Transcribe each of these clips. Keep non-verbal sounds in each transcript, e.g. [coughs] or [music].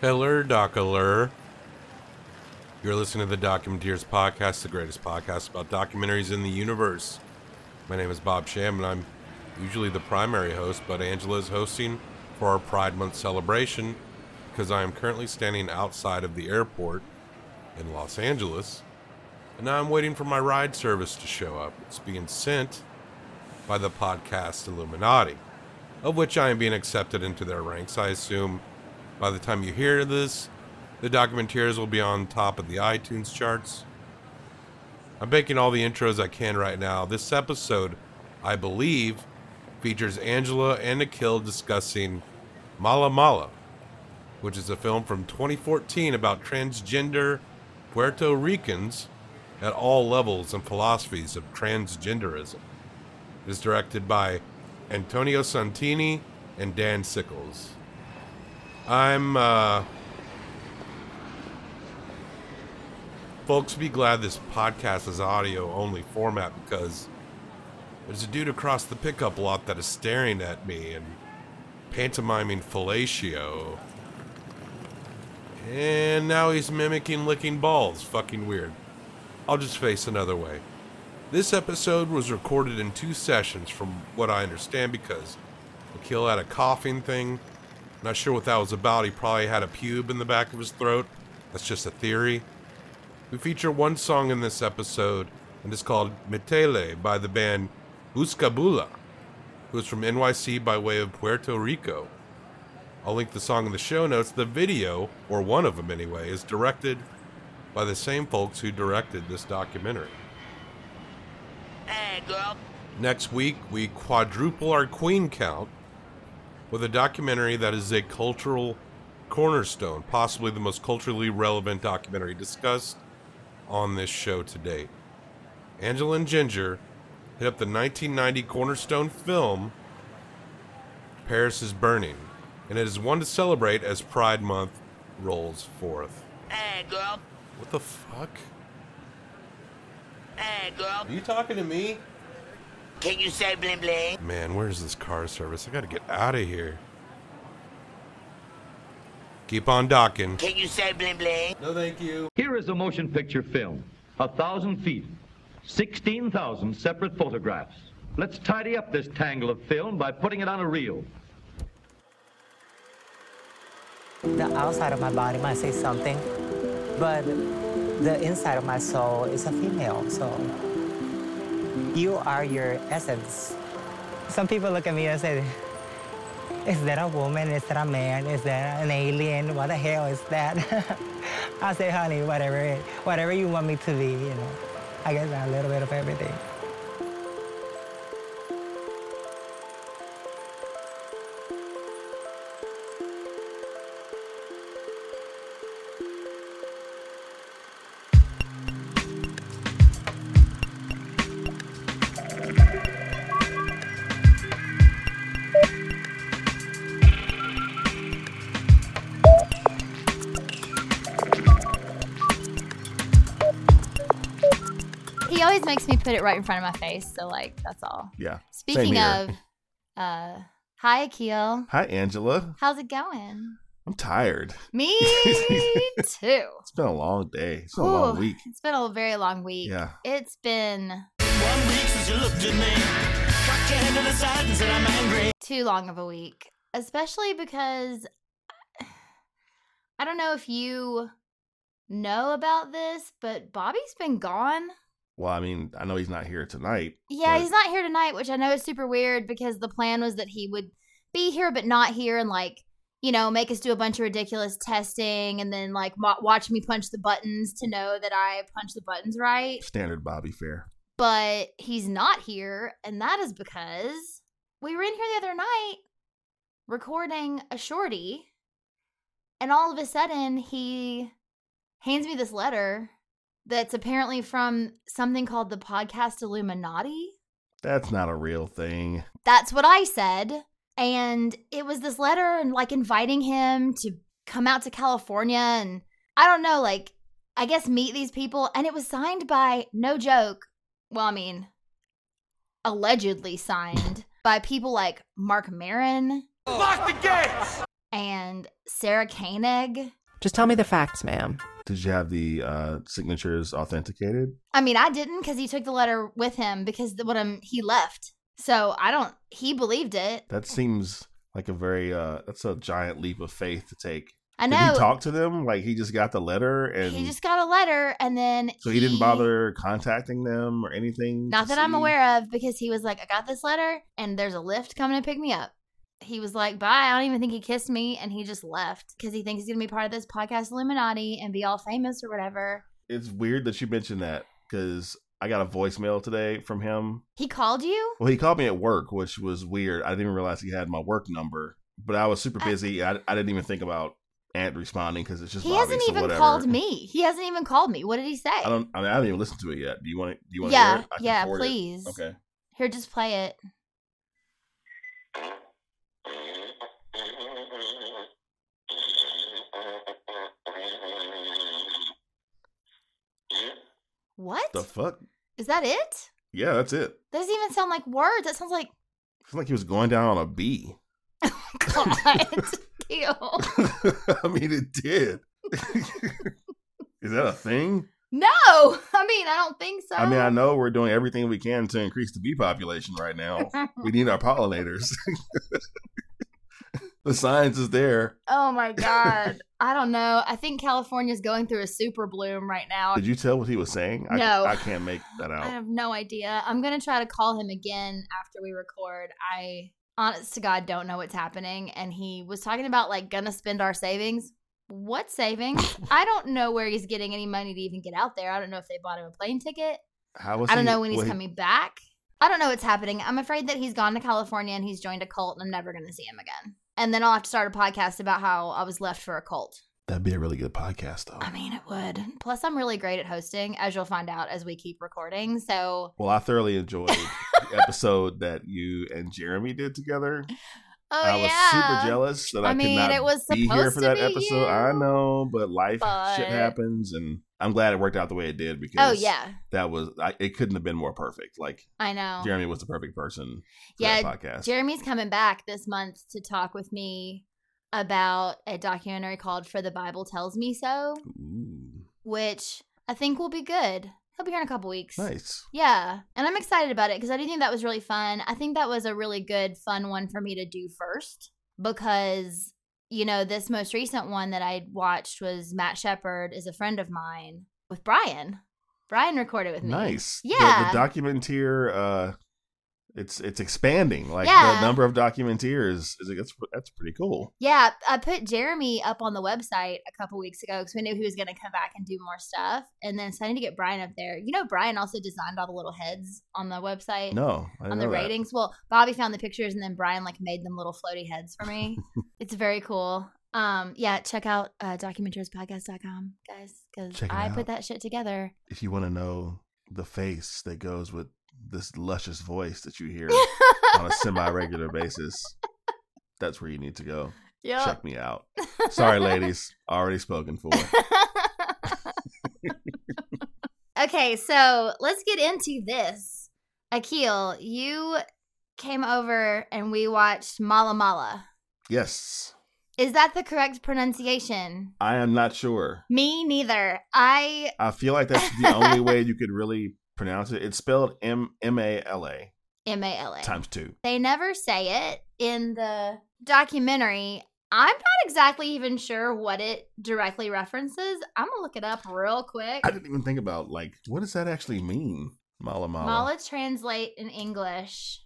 Hello, Docalur. You're listening to the Documenteers podcast, the greatest podcast about documentaries in the universe. My name is Bob Sham, and I'm usually the primary host, but Angela is hosting for our Pride Month celebration because I am currently standing outside of the airport in Los Angeles, and now I'm waiting for my ride service to show up. It's being sent by the podcast Illuminati, of which I am being accepted into their ranks. I assume by the time you hear this, the Documenteers will be on top of the iTunes charts. I'm making all the intros I can right now. This episode, I believe, features Angela and Nikhil discussing Mala Mala, which is a film from 2014 about transgender Puerto Ricans at all levels and philosophies of transgenderism. It is directed by Antonio Santini and Dan Sickles. I'm, uh. Folks, be glad this podcast is audio only format because there's a dude across the pickup lot that is staring at me and pantomiming fellatio. And now he's mimicking licking balls. Fucking weird. I'll just face another way. This episode was recorded in two sessions, from what I understand, because Akil had a coughing thing. Not sure what that was about. He probably had a pube in the back of his throat. That's just a theory. We feature one song in this episode, and it's called Metele by the band Buscabulla, who is from NYC by way of Puerto Rico. I'll link the song in the show notes. The video, or one of them anyway, is directed by the same folks who directed this documentary. Hey, girl. Next week, we quadruple our queen count with a documentary that is a cultural cornerstone, possibly the most culturally relevant documentary discussed on this show to date. Angela and Ginger hit up the 1990 cornerstone film Paris is Burning, and it is one to celebrate as Pride Month rolls forth. Hey, girl. What the fuck? Hey, girl. Are you talking to me? Can you say bling bling? Man, where's this car service? I gotta get out of here. Keep on docking. Can you say bling bling? No, thank you. Here is a motion picture film. A thousand feet. 16,000 separate photographs. Let's tidy up this tangle of film by putting it on a reel. The outside of my body might say something, but the inside of my soul is a female, so you are your essence. Some people look at me and say, is that a woman? Is that a man? Is that an alien? What the hell is that? [laughs] I say, honey, whatever, whatever you want me to be, you know. I guess I'm a little bit of everything. Put it right in front of my face, so like that's all. Yeah. Speaking of, uh, hi Akil, Hi, Angela. how's it going? I'm tired. [laughs] Me too. It's been a long day. It's been a long week. It's been a very long week. Yeah. It's been One week since you looked at me, cocked your head to the side and said I'm angry. too long of a week, especially because I don't know if you know about this, but Bobby's been gone. Well, I mean, I know he's not here tonight. Yeah, but he's not here tonight, which I know is super weird because the plan was that he would be here but not here and like, you know, make us do a bunch of ridiculous testing and then like mo- watch me punch the buttons to know that I punched the buttons right. Standard Bobby fare. But he's not here, and that is because we were in here the other night recording a shorty, and all of a sudden he hands me this letter that's apparently from something called the podcast Illuminati. That's not a real thing. That's what I said. And it was this letter and like inviting him to come out to California and I don't know, like, I guess meet these people. And it was signed by, no joke, well, I mean, allegedly signed by people like Marc Maron, Lock the gates! and Sarah Koenig. Just tell me the facts, ma'am. Did you have the uh, signatures authenticated? I mean, I didn't because he took the letter with him because the, what I'm, he left. So I don't. He believed it. That seems like a very uh that's a giant leap of faith to take. I know. Did know. he talk to them? Like he just got the letter and he just got a letter, and then so he didn't bother contacting them or anything. Not to that I'm aware of, because he was like, I got this letter, and there's a lift coming to pick me up. He was like, bye. I don't even think he kissed me, and he just left because he thinks he's gonna be part of this podcast Illuminati and be all famous or whatever. It's weird that you mentioned that because I got a voicemail today from him. He called you? Well, he called me at work, which was weird. I didn't even realize he had my work number, but I was super busy. I, I didn't even think about Ant responding because it's just He hasn't even whatever. called me. He hasn't even called me. What did he say? I don't. I, mean, I haven't even listened to it yet. Do you want to? Do you want to? Yeah, hear it? I yeah, forward it. please. Okay. Here, just play it. What? The fuck? Is that it? Yeah, that's it. That doesn't even sound like words. That sounds like It's like he was going down on a bee. [laughs] [laughs] God. Ew. I mean, it did. [laughs] Is that a thing? No, I mean I don't think so. I mean, I know we're doing everything we can to increase the bee population right now. we need our pollinators. The science is there. oh my god, [laughs] I don't know. I think California's going through a super bloom right now. Did you tell what he was saying? I, No. I can't make that out. I have no idea. I'm gonna try to call him again after we record. I, honest to God, don't know what's happening. And he was talking about like gonna spend our savings. What savings? [laughs] I don't know where he's getting any money to even get out there. I don't know if they bought him a plane ticket. How was I don't he- know when he's he- coming back. I don't know what's happening. I'm afraid that he's gone to California and he's joined a cult, and I'm never going to see him again. And then I'll have to start a podcast about how I was left for a cult. That'd be a really good podcast, though. I mean, it would. Plus, I'm really great at hosting, as you'll find out as we keep recording. So, Well, I thoroughly enjoyed the [laughs] episode that you and Jeremy did together. oh I was yeah, super jealous that I, I mean, could not it was be here for that episode. I know, but life but- shit happens, and I'm glad it worked out the way it did oh, because Oh yeah, that was I, it couldn't have been more perfect. Like I know. Jeremy was the perfect person Yeah, podcast. Jeremy's coming back this month to talk with me about a documentary called "For the Bible Tells Me So." Ooh, which I think will be good. He'll be here in a couple weeks. nice. Yeah, and I'm excited about it because I do think that was really fun. I think that was a really good, fun one for me to do first because, you know, this most recent one that I watched was Matt Shepard is a friend of mine with Brian. Brian recorded with me. Nice. The- Yeah. The, documenteer uh it's it's expanding. Like Yeah. the number of documenteers is that's that's pretty cool. Yeah, I put Jeremy up on the website a couple weeks ago because we knew he was going to come back and do more stuff. And then so I need to get Brian up there. You know, Brian also designed all the little heads on the website. No, on the know that. ratings. Well, Bobby found the pictures and then Brian like made them little floaty heads for me. [laughs] it's very cool. Um, yeah, check out uh, documenteerspodcast.com, guys, because I put that shit together. If you want to know the face that goes with this luscious voice that you hear [laughs] on a semi-regular basis, that's where you need to go. Yep. Check me out. Sorry, ladies, already spoken for. [laughs] okay, so let's get into this. Akil, you came over and we watched Mala Mala. Yes, Is that the correct pronunciation? I am not sure. Me neither. I I feel like that's the only way you could really pronounce it. It's spelled M M A L A M A L A. times two. They never say it in the documentary. I'm not exactly even sure what it directly references. I'm gonna look it up real quick. I didn't even think about like what does that actually mean? Mala mala. Mala translate in English.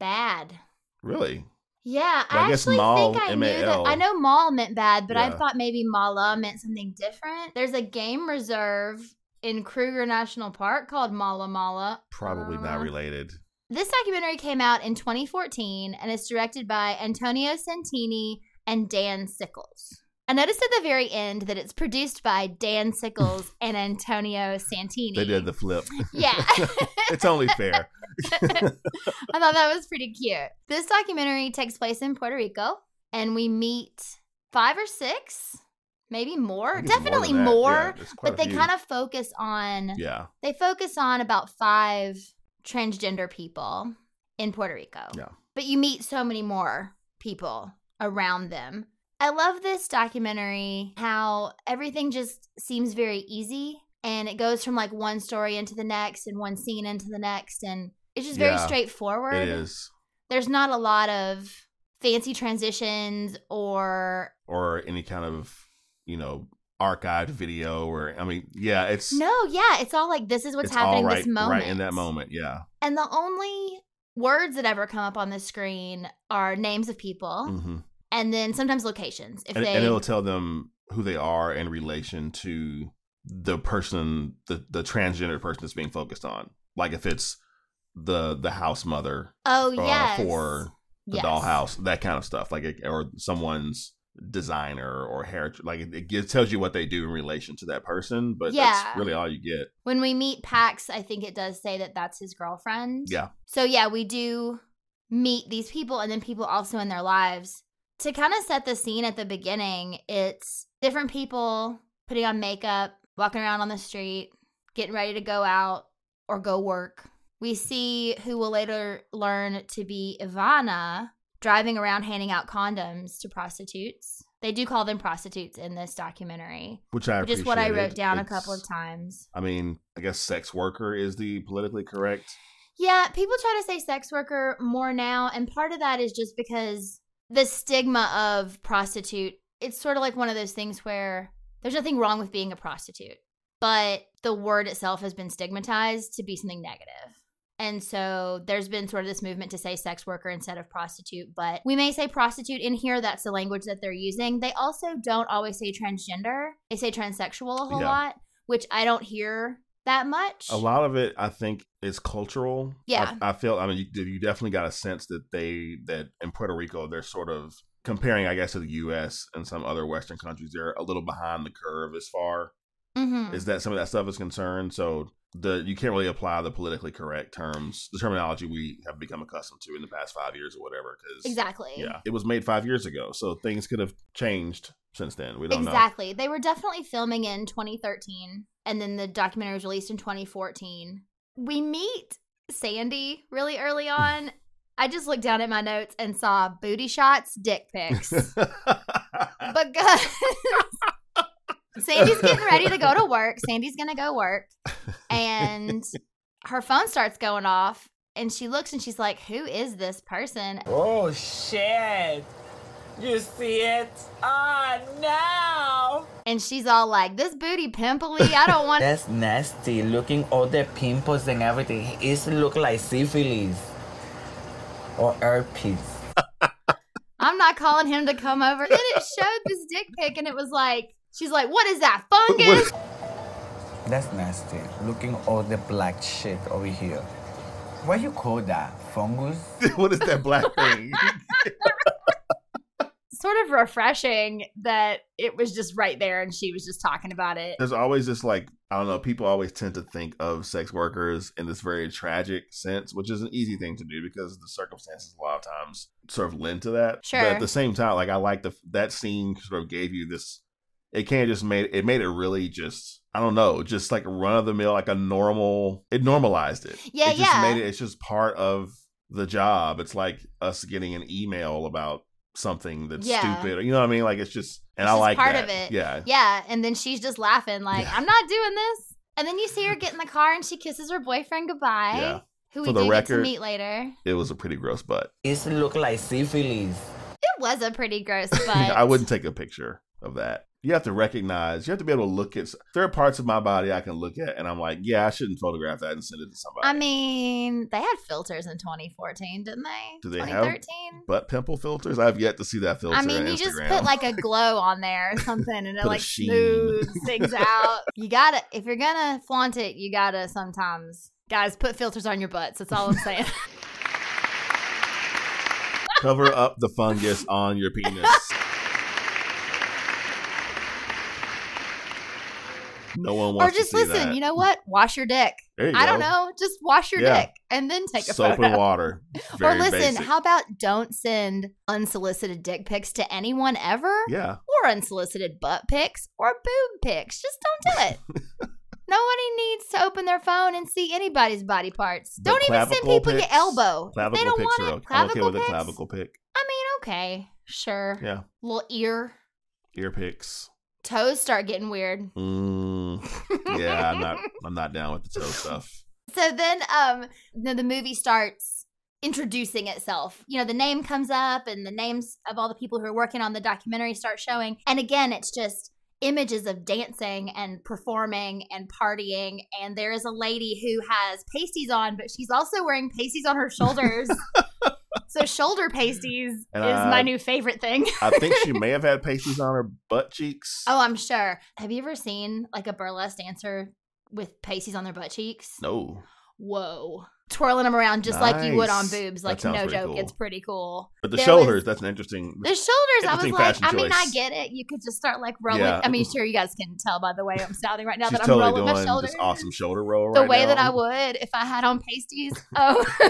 Bad. Really? Yeah, But I I guess actually mal, think I knew that. I know mal meant bad, but I thought maybe mala meant something different. There's a game reserve in Kruger National Park called Mala Mala. Probably not Uh, related. This documentary came out in 2014 and is directed by Antonio Santini and Dan Sickles. I noticed at the very end that it's produced by Dan Sickles [laughs] and Antonio Santini. They did the flip. [laughs] Yeah. [laughs] it's only fair. I thought that was pretty cute. This documentary takes place in Puerto Rico, and we meet five or six, maybe more, I think it's definitely that. more. Yeah, but they kind of focus on Yeah. they focus on about five transgender people in Puerto Rico. Yeah. But you meet so many more people around them. I love this documentary, how everything just seems very easy and it goes from like one story into the next and one scene into the next. And it's just very Yeah, straightforward. It is. There's not a lot of fancy transitions or. Or any kind of, you know, archived video or I mean, yeah, it's No, yeah, it's all like this is what's happening right, this moment. right in that moment. Yeah. And the only words that ever come up on the screen are names of people hmm and then sometimes locations. If And, they and it'll tell them who they are in relation to the person, the the transgender person that's being focused on. Like if it's the the house mother Oh uh, yes. for the Yes. dollhouse, that kind of stuff. Like it, or someone's designer or hair. Like it, it tells you what they do in relation to that person, but Yeah. that's really all you get. When we meet Pax, I think it does say that that's his girlfriend. Yeah. So yeah, we do meet these people and then people also in their lives. To kind of set the scene at the beginning, it's different people putting on makeup, walking around on the street, getting ready to go out or go work. We see who will later learn to be Ivana driving around handing out condoms to prostitutes. They do call them prostitutes in this documentary, Which I is what I wrote down a couple of times. I mean, I guess sex worker is the politically correct. Yeah, people try to say sex worker more now, and part of that is just because the stigma of prostitute. It's sort of like one of those things where there's nothing wrong with being a prostitute, but the word itself has been stigmatized to be something negative. And so there's been sort of this movement to say sex worker instead of prostitute, but we may say prostitute in here. That's the language that they're using. They also don't always say transgender, they say transsexual a whole Yeah. lot, which I don't hear that much. A lot of it, I think, is cultural. Yeah. I, I feel. I mean, you, you definitely got a sense that they that in Puerto Rico they're sort of comparing, I guess, to the U.S. and some other Western countries. They're a little behind the curve as far Mhm. as that some of that stuff is concerned. So the you can't really apply the politically correct terms, the terminology we have become accustomed to in the past five years or whatever. Because Exactly. yeah, it was made five years ago, so things could have changed since then. We don't know. Exactly. They were definitely filming in 2013, and then the documentary was released in 2014. We meet Sandy really early [laughs] on. I just looked down at my notes and saw booty shots, dick pics. but [laughs] because [laughs] Sandy's getting ready to go to [laughs] work. Sandy's going to go work. And her phone starts going off. And she looks and she's like, Who is this person? Oh shit! You see it? Ah, no! And she's all like, This booty pimply. I don't want [laughs] That's nasty. Looking all the pimples and everything. It look like syphilis or herpes. [laughs] I'm not calling him to come over. Then it showed this dick pic and it was like, she's like, what is that, fungus? [laughs] That's nasty. Looking all the black shit over here. What you call that? Fungus? [laughs] what is that black thing? [laughs] sort of refreshing that it was just right there and she was just talking about it. There's always this like I don't know. People always tend to think of sex workers in this very tragic sense, which is an easy thing to do because the circumstances a lot of times sort of lend to that. Sure. But at the same time, like I like the that scene sort of gave you this. It can't just made it made it really just I don't know just like run of the mill like a normal. It normalized it. Yeah, it just yeah. Made it. It's just part of the job. It's like us getting an email about something that's Yeah. stupid. You know what I mean? Like it's just and It's I just like part that. of it. Yeah. Yeah. And then she's just laughing, like, Yeah. I'm not doing this. And then you see her get in the car and she kisses her boyfriend goodbye, Yeah. who For we the do get record- to meet later. It was a pretty gross butt. It look like syphilis. It was a pretty gross [laughs] butt. I wouldn't take a picture of that. You have to recognize. You have to be able to look at. There are parts of my body I can look at, and I'm like, yeah, I shouldn't photograph that and send it to somebody. I mean, they had filters in 2014, didn't they? Do they have 2013? butt pimple filters. I've yet to see that filter. I mean, you Instagram. just put like a [laughs] glow on there or something, and it [laughs] like smooths things [laughs] out. You gotta, if you're gonna flaunt it, you gotta sometimes, guys, put filters on your butts. That's all I'm saying. cover up the fungus on your penis. No one or just to see listen. that. You know what? Wash your dick. You I don't know. Just wash your Yeah. dick and then take a Soap photo. and water. [laughs] or listen, basic. how about don't send unsolicited dick pics to anyone ever? Yeah. Or unsolicited butt pics or boob pics. Just don't do it. [laughs] Nobody needs to open their phone and see anybody's body parts. The don't even send clavicle people your elbow. Clavicle they don't pics want it. okay. I'm okay with a clavicle pic. I mean, okay. Sure. Yeah, Little ear. ear picks. Toes start getting weird. Mm, yeah, I'm not. I'm not down with the toe stuff. So then um the, the movie starts introducing itself. You know, the name comes up and the names of all the people who are working on the documentary start showing. And again, it's just images of dancing and performing and partying and there is a lady who has pasties on but she's also wearing pasties on her shoulders [laughs] so shoulder pasties [laughs] And, is uh, my new favorite thing. I think she may have had [laughs] pasties on her butt cheeks. oh i'm sure. Have you ever seen like a burlesque dancer with pasties on their butt cheeks? No, whoa. Twirling them around just like you would on boobs. Like no joke. Cool. it's pretty cool. But the There shoulders. was- that's an interesting. the shoulders i was like i mean i get it. You could just start like rolling Yeah. i mean sure you guys can tell by the way i'm sounding right now that i'm totally rolling my shoulders this awesome shoulder roll the right way that i would if i had on pasties. Oh [laughs]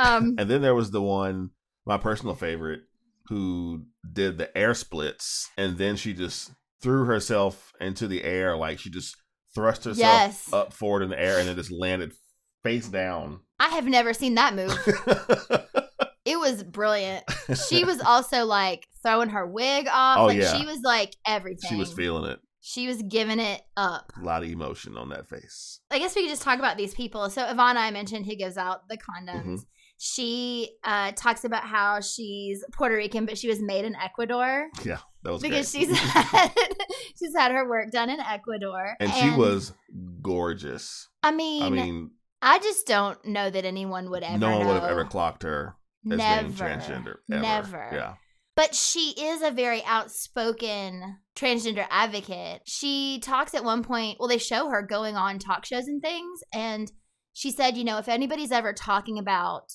um And then there was the one, my personal favorite, who did the air splits, and then she just threw herself into the air, like she just thrust herself Yes. up forward in the air, and then just landed face down. i have never seen that move [laughs] it was brilliant she [laughs] was also like throwing her wig off Oh, like yeah. she was like everything She was feeling it. she was giving it up A lot of emotion on that face. I guess we could just talk about these people. So Ivana, I mentioned, who gives out the condoms. Mhm. She uh, talks about how she's Puerto Rican, but she was made in Ecuador Yeah, that was because great. she's had, [laughs] she's had her work done in Ecuador, and she was gorgeous. I mean, I mean, I just don't know that anyone would ever. no one would have ever clocked her as Never, being transgender. Ever. never. Yeah. But she is a very outspoken transgender advocate. She talks at one point, well, they show her going on talk shows and things. And she said, you know, if anybody's ever talking about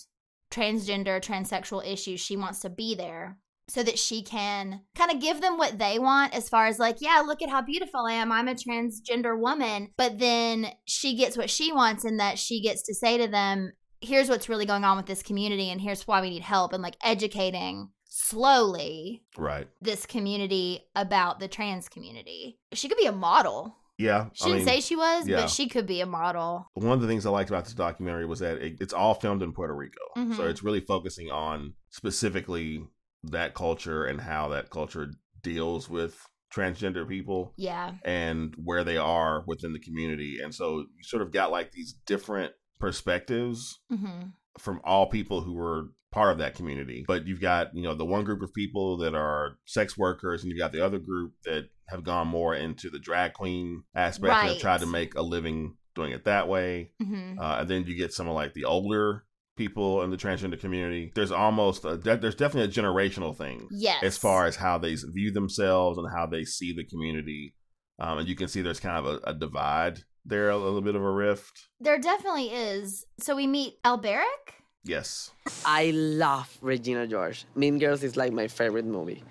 transgender, transsexual issues, she wants to be there so that she can kind of give them what they want as far as like, yeah, look at how beautiful I am. I'm a transgender woman. But then she gets what she wants and that she gets to say to them, here's what's really going on with this community and here's why we need help and like educating slowly Right. this community about the trans community. She could be a model. Yeah. She didn't say she was, yeah. but she could be a model. one of the things I liked about this documentary was that it, it's all filmed in Puerto Rico. Mhm. So it's really focusing on specifically that culture and how that culture deals with transgender people Yeah. and where they are within the community. And so you sort of got like these different perspectives hmm from all people who were part of that community. But you've got, you know, the one group of people that are sex workers and you've got the other group that have gone more into the drag queen aspect and have tried to make a living doing it that way. hmm Uh, and then you get some of like the older people in the transgender community. There's almost a, there's definitely a generational thing Yes. as far as how they view themselves and how they see the community. Um, and you can see there's kind of a, a divide there, a little bit of a rift. there definitely is. So we meet Alberic. Yes. I love Regina George. Mean Girls is like my favorite movie.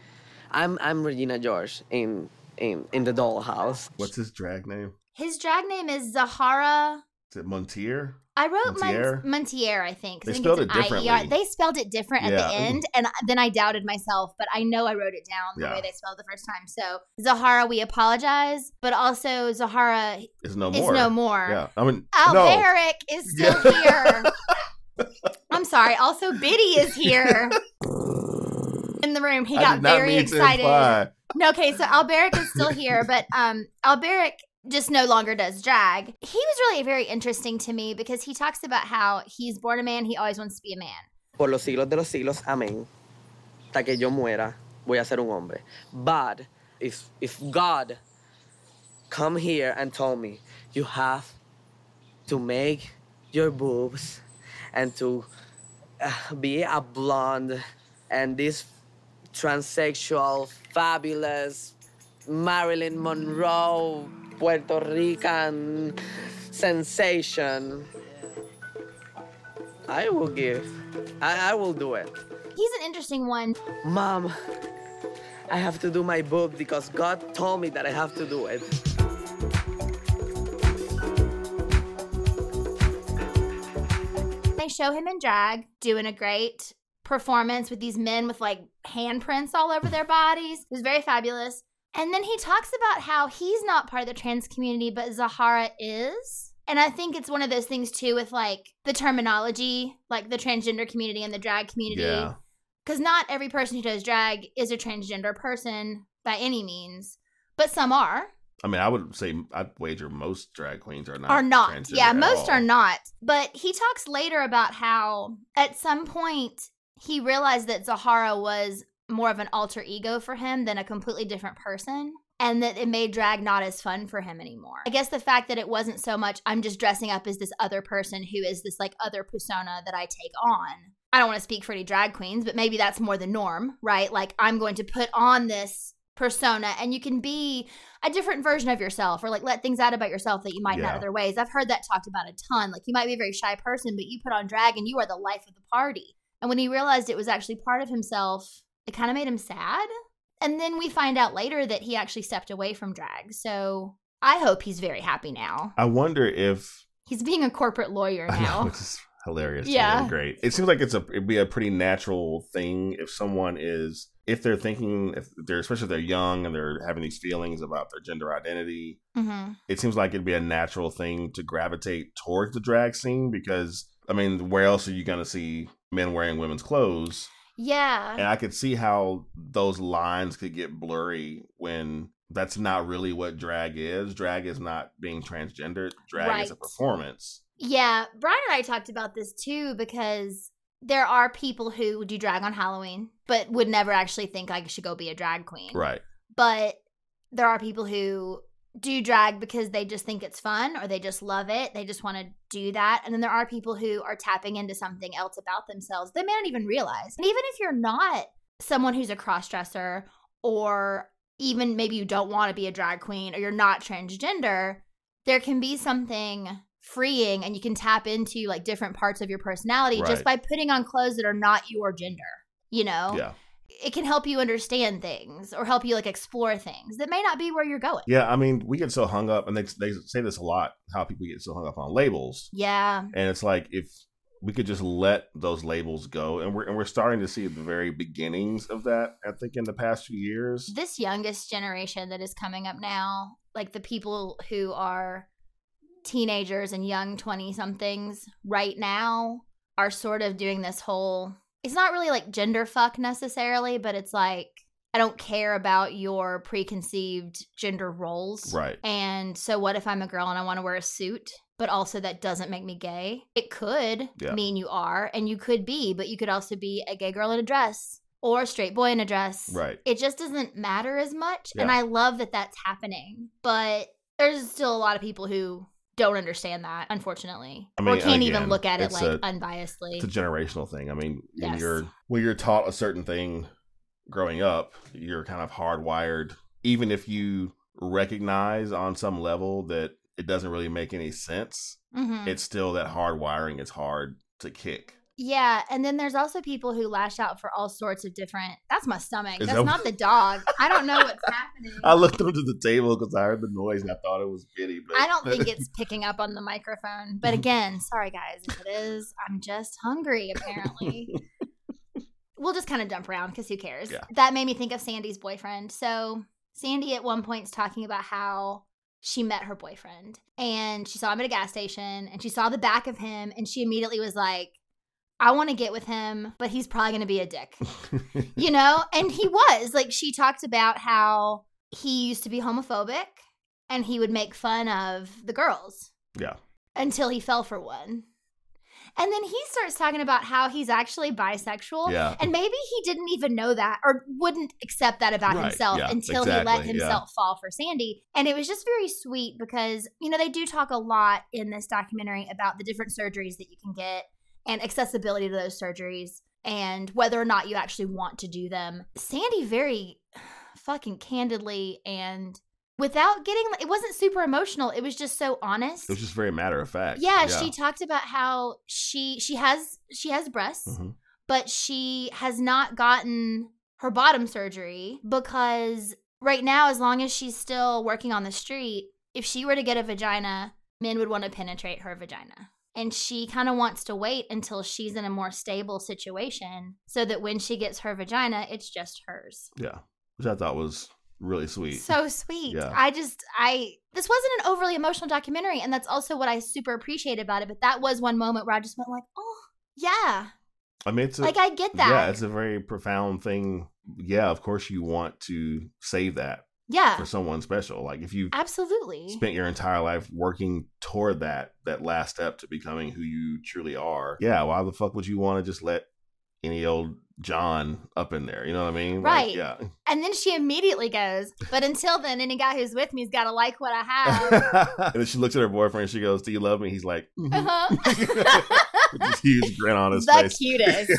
I'm I'm Regina George in in in the Dollhouse. What's his drag name? His drag name is Zahara. Is it Montier? I wrote Montier? Montier, I think. They I think spelled it differently. IER. They spelled it different at the end, and then I doubted myself, but I know I wrote it down the Yeah. way they spelled it the first time. So Zahara, we apologize, but also Zahara Is no is more. no more. Yeah. I mean, no. Alberic is still Yeah. here. [laughs] I'm sorry. Also, Biddy is here [laughs] in the room. He got very excited. No, okay, so Alberic is still here, but um Alberic just no longer does drag. He was really very interesting to me because he talks about how he's born a man, he always wants to be a man. Por los siglos de los siglos, amén. Hasta que yo muera, voy a ser un hombre. But if if God come here and told me you have to make your boobs and to uh, be a blonde and this transsexual fabulous Marilyn Monroe Puerto Rican sensation I will give I, I will do it He's an interesting one. Mom, I have to do my boob because God told me that I have to do it. They show him in drag doing a great performance with these men with like handprints all over their bodies. It was very fabulous. And then he talks about how he's not part of the trans community, but Zahara is. And I think it's one of those things too with like the terminology, like the transgender community and the drag community. Yeah. because not every person who does drag is a transgender person by any means, but some are. I mean, I would say I'd wager most drag queens are not are not. Yeah, most all. are not. But he talks later about how at some point he realized that Zahara was more of an alter ego for him than a completely different person. And that it made drag not as fun for him anymore. I guess the fact that it wasn't so much, I'm just dressing up as this other person who is this like other persona that I take on. I don't want to speak for any drag queens, but maybe that's more the norm, right? Like I'm going to put on this persona and you can be a different version of yourself or like let things out about yourself that you might not other ways. I've heard that talked about a ton. Like you might be a very shy person, but you put on drag and you are the life of the party. And when he realized it was actually part of himself, it kind of made him sad. And then we find out later that he actually stepped away from drag. So I hope he's very happy now. I wonder if He's being a corporate lawyer [laughs] I know, now. which is hilarious. Yeah. Yeah, great. It seems like it's a it'd be a pretty natural thing if someone is if they're thinking if they're especially if they're young and they're having these feelings about their gender identity. hmm It seems like it'd be a natural thing to gravitate towards the drag scene because I mean, where else are you going to see men wearing women's clothes? Yeah. And I could see how those lines could get blurry when that's not really what drag is. Drag is not being transgender. Drag is a performance. Yeah, Brian and I talked about this too because there are people who do drag on Halloween, but would never actually think I should go be a drag queen. Right. But there are people who do drag because they just think it's fun or they just love it. They just want to do that. And then there are people who are tapping into something else about themselves they may not even realize. And even if you're not someone who's a cross dresser or even maybe you don't want to be a drag queen or you're not transgender, there can be something freeing and you can tap into like different parts of your personality just by putting on clothes that are not your gender, you know? Yeah. It can help you understand things or help you like explore things that may not be where you're going. Yeah, I mean, we get so hung up, and they they say this a lot. How people get so hung up on labels, Yeah. and it's like if we could just let those labels go, and we're and we're starting to see the very beginnings of that. I think in the past few years. This youngest generation that is coming up now, like the people who are teenagers and young 20 somethings right now, are sort of doing this whole it's not really like gender fuck necessarily, but it's like I don't care about your preconceived gender roles. Right. And so what if I'm a girl and I want to wear a suit, but also that doesn't make me gay? It could Yeah. mean you are and you could be, but you could also be a gay girl in a dress or a straight boy in a dress. Right. It just doesn't matter as much and I love that that's happening. But there's still a lot of people who don't understand that, unfortunately, I mean, or can't even look at it like a- unbiasedly. It's a generational thing. I mean, when you're when you're taught a certain thing growing up, you're kind of hardwired. Even if you recognize on some level that it doesn't really make any sense, Mhm. it's still that hardwiring It's hard to kick. Yeah, and then there's also people who lash out for all sorts of different. That's my stomach. Is That's that- not the [laughs] dog. I don't know what's happening. I looked under the table because I heard the noise and I thought it was Biddy. But I don't think [laughs] it's picking up on the microphone. But mm-hmm. again, sorry guys, if it is, I'm just hungry apparently. [laughs] we'll just kind of jump around because who cares? Yeah. That made me think of Sandy's boyfriend. So Sandy at one point is talking about how she met her boyfriend and she saw him at a gas station and she saw the back of him and she immediately was like, I want to get with him, but he's probably going to be a dick. [laughs] you know? And he was. Like, she talked about how he used to be homophobic and he would make fun of the girls yeah. until he fell for one. And then he starts talking about how he's actually bisexual. Yeah. And maybe he didn't even know that or wouldn't accept that about Right, himself yeah, until he let exactly, yeah. himself fall for Sandy. And it was just very sweet because, you know, they do talk a lot in this documentary about the different surgeries that you can get and accessibility to those surgeries and whether or not you actually want to do them. Sandy very [sighs] fucking candidly and without getting it wasn't super emotional. It was just so honest. It was just very matter of fact. Yeah, she talked about how she she has she has breasts, Mhm. but she has not gotten her bottom surgery because right now as long as she's still working on the street, if she were to get a vagina, men would want to penetrate her vagina. And she kind of wants to wait until she's in a more stable situation so that when she gets her vagina, it's just hers. Yeah. Which I thought was really sweet. So sweet. Yeah. I just I this wasn't an overly emotional documentary and that's also what I super appreciate about it, but that was one moment where I just went like, "Oh, yeah. I mean, it's a, Like, I get that. Yeah, it's a very profound thing. Yeah, of course you want to save that Yeah, for someone special. Like if you absolutely. spent your entire life working toward that that last step to becoming who you truly are. Yeah, why the fuck would you want to just let any old John up in there? You know what I mean? Like, Right. yeah. And then she immediately goes, But until then, any guy who's with me's got to like what I have. [laughs] and then she looks at her boyfriend. She goes, "Do you love me?" He's like, "Mhm." Uh-huh. [laughs] with this huge grin on his face. the cutest.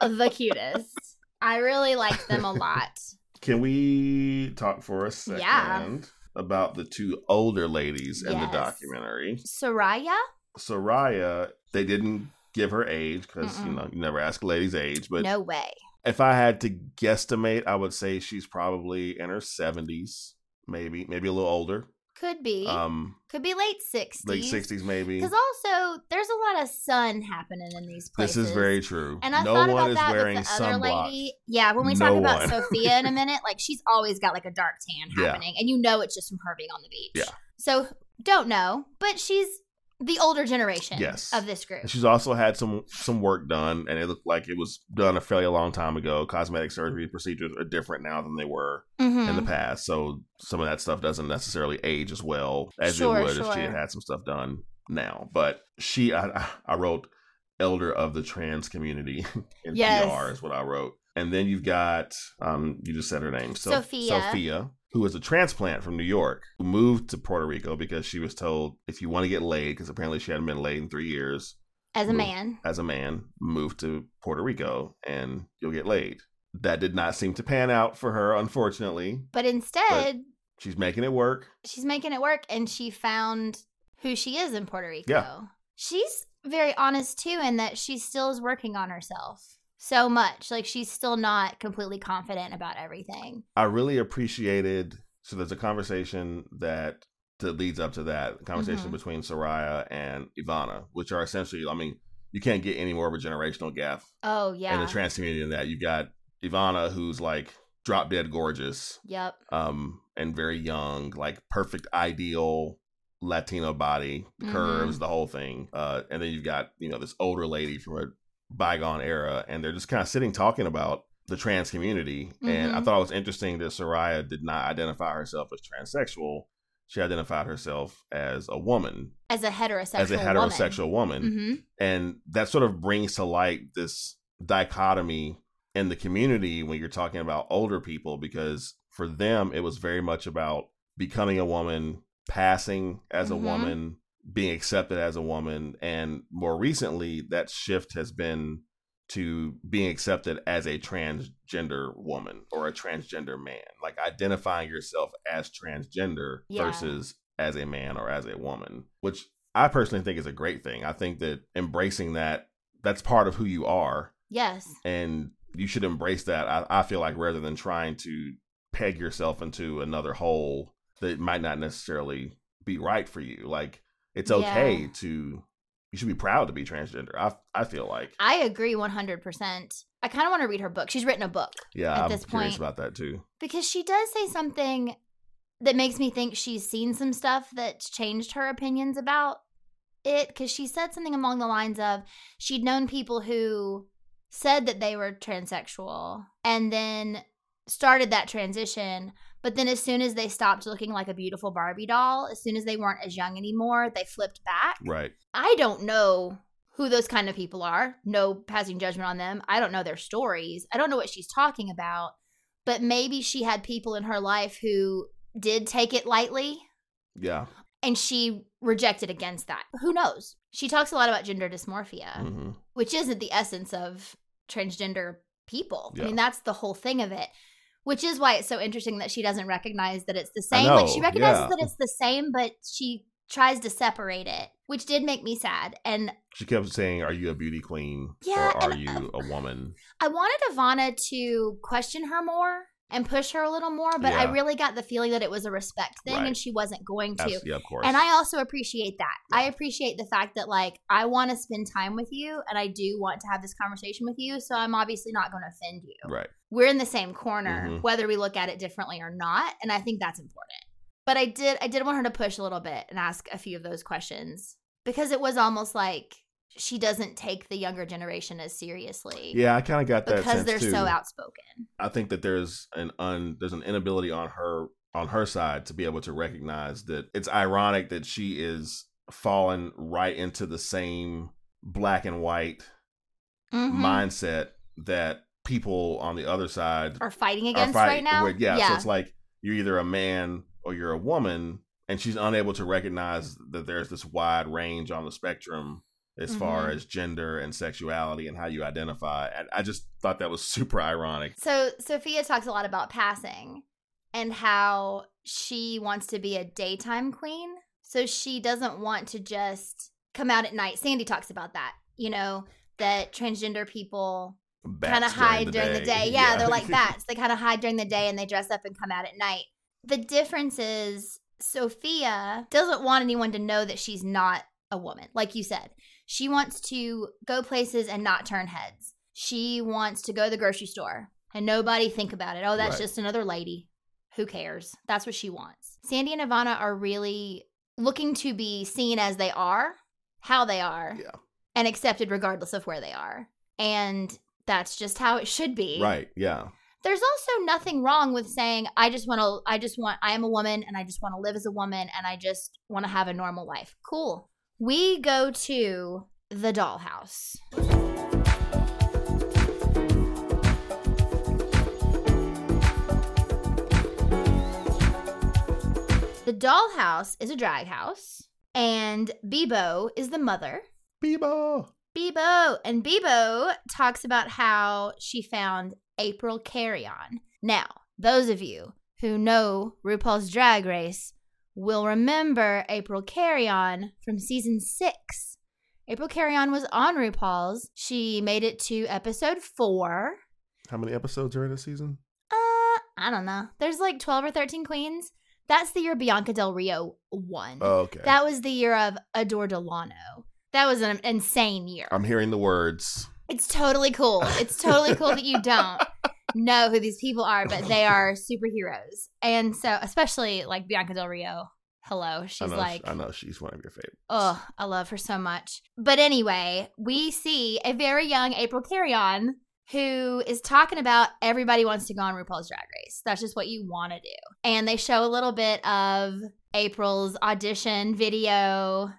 [laughs] the cutest. I really like them a lot. Can we talk for a second Yeah. about the two older ladies in the documentary? Soraya? Soraya, they didn't give her age because you know you never ask a lady's age. But no way. if I had to guesstimate, I would say she's probably in her seventies, maybe, maybe a little older. Could be. Um, Could be late 60s. late sixties, maybe. Because also, there's a lot of sun happening in these places. This is very true. And I no thought one about is that wearing with the other lady. Yeah, when we No talk about. [laughs] Sophia in a minute, like she's always got like a dark tan Yeah. happening, and you know it's just from her being on the beach. Yeah. So don't know, but she's the older generation. Yes. Of this group. And She's also had some some work done, and it looked like it was done a fairly long time ago. Cosmetic surgery procedures are different now than they were Mhm. in the past, so some of that stuff doesn't necessarily age as well as Sure, it would if she had had some stuff done now. But she, I, I wrote elder of the trans community [laughs] in Yes. PR is what I wrote, and then you've got um, you just said her name, so, Sophia. Sophia. Who was a transplant from New York, who moved to Puerto Rico because she was told if you want to get laid, because apparently she hadn't been laid in three years, As a move- man. as a man, move to Puerto Rico and you'll get laid. That did not seem to pan out for her, unfortunately. But instead, She's making it work. she's making it work and she found who she is in Puerto Rico. Yeah. She's very honest too in that she still is working on herself so much. Like she's still not completely confident about everything. I really appreciated. So there's a conversation that that leads up to that conversation Mhm. between Soraya and Ivana, which are essentially. I mean, you can't get any more of a generational gap Oh yeah. in the trans community than that. You've got Ivana, who's like drop dead gorgeous, Yep. um, and very young, like perfect ideal Latino body, curves, the whole thing. Uh, and then you've got you know this older lady from a bygone era, and they're just kind of sitting talking about the trans community. And I Mhm. thought it was interesting that Soraya did not identify herself as transsexual. She identified herself as a woman, As a heterosexual as a heterosexual woman, hmm and that sort of brings to light this dichotomy in the community when you're talking about older people because for them it was very much about becoming a woman passing as a Mhm. woman being accepted as a woman and more recently that shift has been to being accepted as a transgender woman or a transgender man like identifying yourself as transgender Yeah. versus as a man or as a woman which I personally think is a great thing. I think that embracing that that's part of who you are Yes. and you should embrace that. I, I feel like rather than trying to peg yourself into another hole that might not necessarily be right for you. Like it's okay Yeah. to you should be proud to be transgender. I I feel like. I agree 100%. I kind of want to read her book. She's written a book Yeah, at I'm this curious point. about that too. because she does say something that makes me think she's seen some stuff that's changed her opinions about it because she said something along the lines of she'd known people who said that they were transsexual and then started that transition but then as soon as they stopped looking like a beautiful barbie doll as soon as they weren't as young anymore they flipped back Right. I don't know who those kind of people are. No passing judgment on them. I don't know their stories. I don't know what she's talking about. But maybe she had people in her life who did take it lightly Yeah. and she rejected against that. Who knows? She talks a lot about gender dysmorphia, hmm which isn't the essence of transgender people. I mean, that's the whole thing of it. Which is why it's so interesting that she doesn't recognize that it's the same. like she recognizes yeah. that it's the same, but she tries to separate it, which did make me sad. And She kept saying, "Are you a beauty queen Yeah, or are and, you a woman?" I wanted Ivana to question her more and push her a little more, but I really got the feeling that it was a respect thing Right. and she wasn't going to. Yeah, of course. And I also appreciate that. I appreciate the fact that like I want to spend time with you and I do want to have this conversation with you, so I'm obviously not going to offend you. right. We're in the same corner Mhm. whether we look at it differently or not, and I think that's important. But I did I did want her to push a little bit and ask a few of those questions because it was almost like she doesn't take the younger generation as seriously. Yeah, I kind of got that Because they're too. so outspoken. I think that there's an un there's an inability on her on her side to be able to recognize that it's ironic that she is falling right into the same black and white Mhm. mindset that people on the other side Are fighting are against fighting right now. with. Yeah, so yeah. it's like you're either a man or you're a woman, and she's unable to recognize that there's this wide range on the spectrum as far Mhm. as gender and sexuality and how you identify. And I just thought that was [laughs] super ironic. So Sophia talks a lot about passing and how she wants to be a daytime queen. So she doesn't want to just come out at night. Sandy talks about that, you know, that transgender people kind of hide during the day. [laughs] Yeah, they're like [laughs] bats. They kind of hide during the day and they dress up and come out at night. The difference is Sophia doesn't want anyone to know that she's not a woman. Like you said, she wants to go places and not turn heads. She wants to go to the grocery store and nobody think about it. Oh, that's Right. just another lady. Who cares? That's what she wants. Sandy and Ivana are really looking to be seen as they are, how they are, Yeah. and accepted regardless of where they are. And that's just how it should be. Right. Yeah. There's also nothing wrong with saying I just want to I just want I am a woman and I just want to live as a woman and I just want to have a normal life. Cool. We go to the dollhouse. The dollhouse is a drag house and Bebo is the mother. Bebo. Bebo. And Bebo talks about how she found April Carrion. Now, those of you who know RuPaul's Drag Race will remember April Carrion from season six. April Carrion was on RuPaul's. She made it to episode four. How many episodes are in a season? Uh, I don't know. There's like 12 or 13 queens. That's the year Bianca Del Rio won. Oh, okay. That was the year of Adore Delano. That was an insane year. I'm hearing the words. It's totally cool. It's totally cool that you don't [laughs] know who these people are, but they are superheroes. And so, especially like Bianca Del Rio. Hello. I She's know, like, I know she's one of your favorites. oh, I love her so much. But anyway, we see a very young April Carrion who is talking about everybody wants to go on RuPaul's Drag Race. That's just what you want to do. And they show a little bit of April's audition video.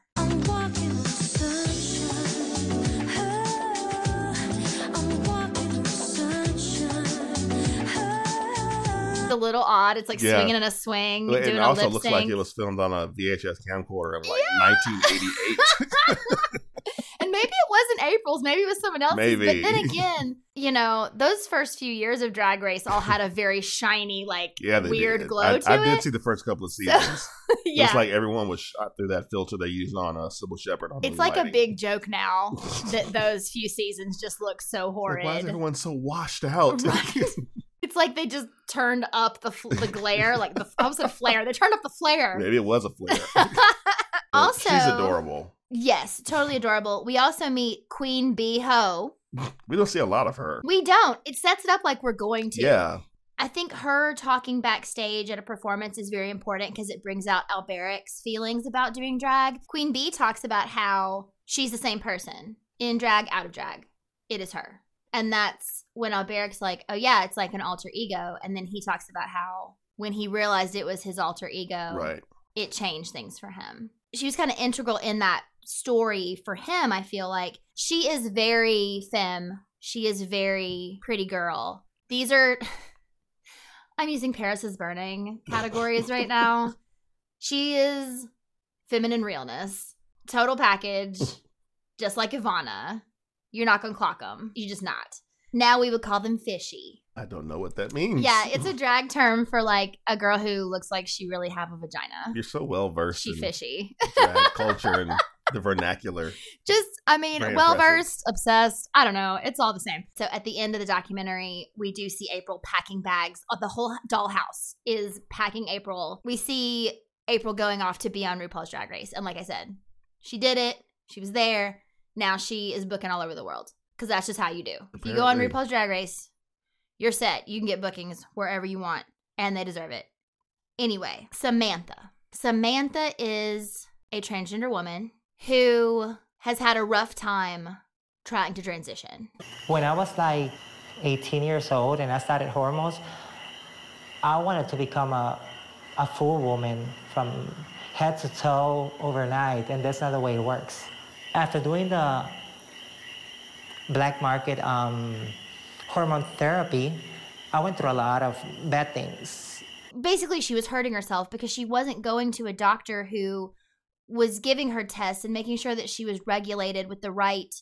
Little odd. It's like Yeah. swinging in a swing, It doing a also looks sync. like it was filmed on a VHS camcorder of like 1988. [laughs] And maybe it wasn't April's, maybe it was someone else's. Maybe. But then [laughs] again, you know, those first few years of Drag Race all had a very shiny, like yeah, weird did. glow I, to I it. I did see the first couple of seasons. [laughs] yeah. It's like everyone was shot through that filter they used on uh, Cybill Shepherd. On It's like a big joke now that those few seasons just look so Like, horrid. why is everyone so washed out? Right. Like they just turned up the fl- the glare, like the I almost said flare. They turned up the flare. Maybe it was a flare. [laughs] also, she's adorable. Yes, totally adorable. We also meet Queen Bee Ho. We don't see a lot of her. We don't. It sets it up like we're going to. Yeah, I think her talking backstage at a performance is very important because it brings out Alberic's feelings about doing drag. Queen Bee talks about how she's the same person in drag, out of drag. It is her. And that's when Alberic's like, oh, yeah, it's like an alter ego. And then he talks about how when he realized it was his alter ego, right. it changed things for him. She was kind of integral in that story for him, I feel like. She is very femme. She is very pretty girl. These are [laughs] I'm using Paris is burning categories right now. [laughs] She is feminine realness, total package, just like Ivana. You're not gonna clock them. You're just not. Now we would call them fishy. I don't know what that means. Yeah, [laughs] it's a drag term for like a girl who looks like she really have a vagina. You're so well versed She fishy. drag [laughs] culture and the vernacular. Just, I mean, well versed, obsessed. I don't know. It's all the same. So at the end of the documentary, we do see April packing bags. Uh, The whole dollhouse is packing April. We see April going off to be on RuPaul's Drag Race. And like I said, she did it. She was there. Now she is booking all over the world because that's just how you do. If you go on Apparently. RuPaul's Drag Race, you're set. You can get bookings wherever you want, and they deserve it. Anyway, Samantha. Samantha is a transgender woman who has had a rough time trying to transition. When I was like 18 years old and I started hormones, I wanted to become a, a full woman from head to toe overnight, and that's not the way it works. After doing the black market um, hormone therapy, I went through a lot of bad things. Basically, she was hurting herself because she wasn't going to a doctor who was giving her tests and making sure that she was regulated with the right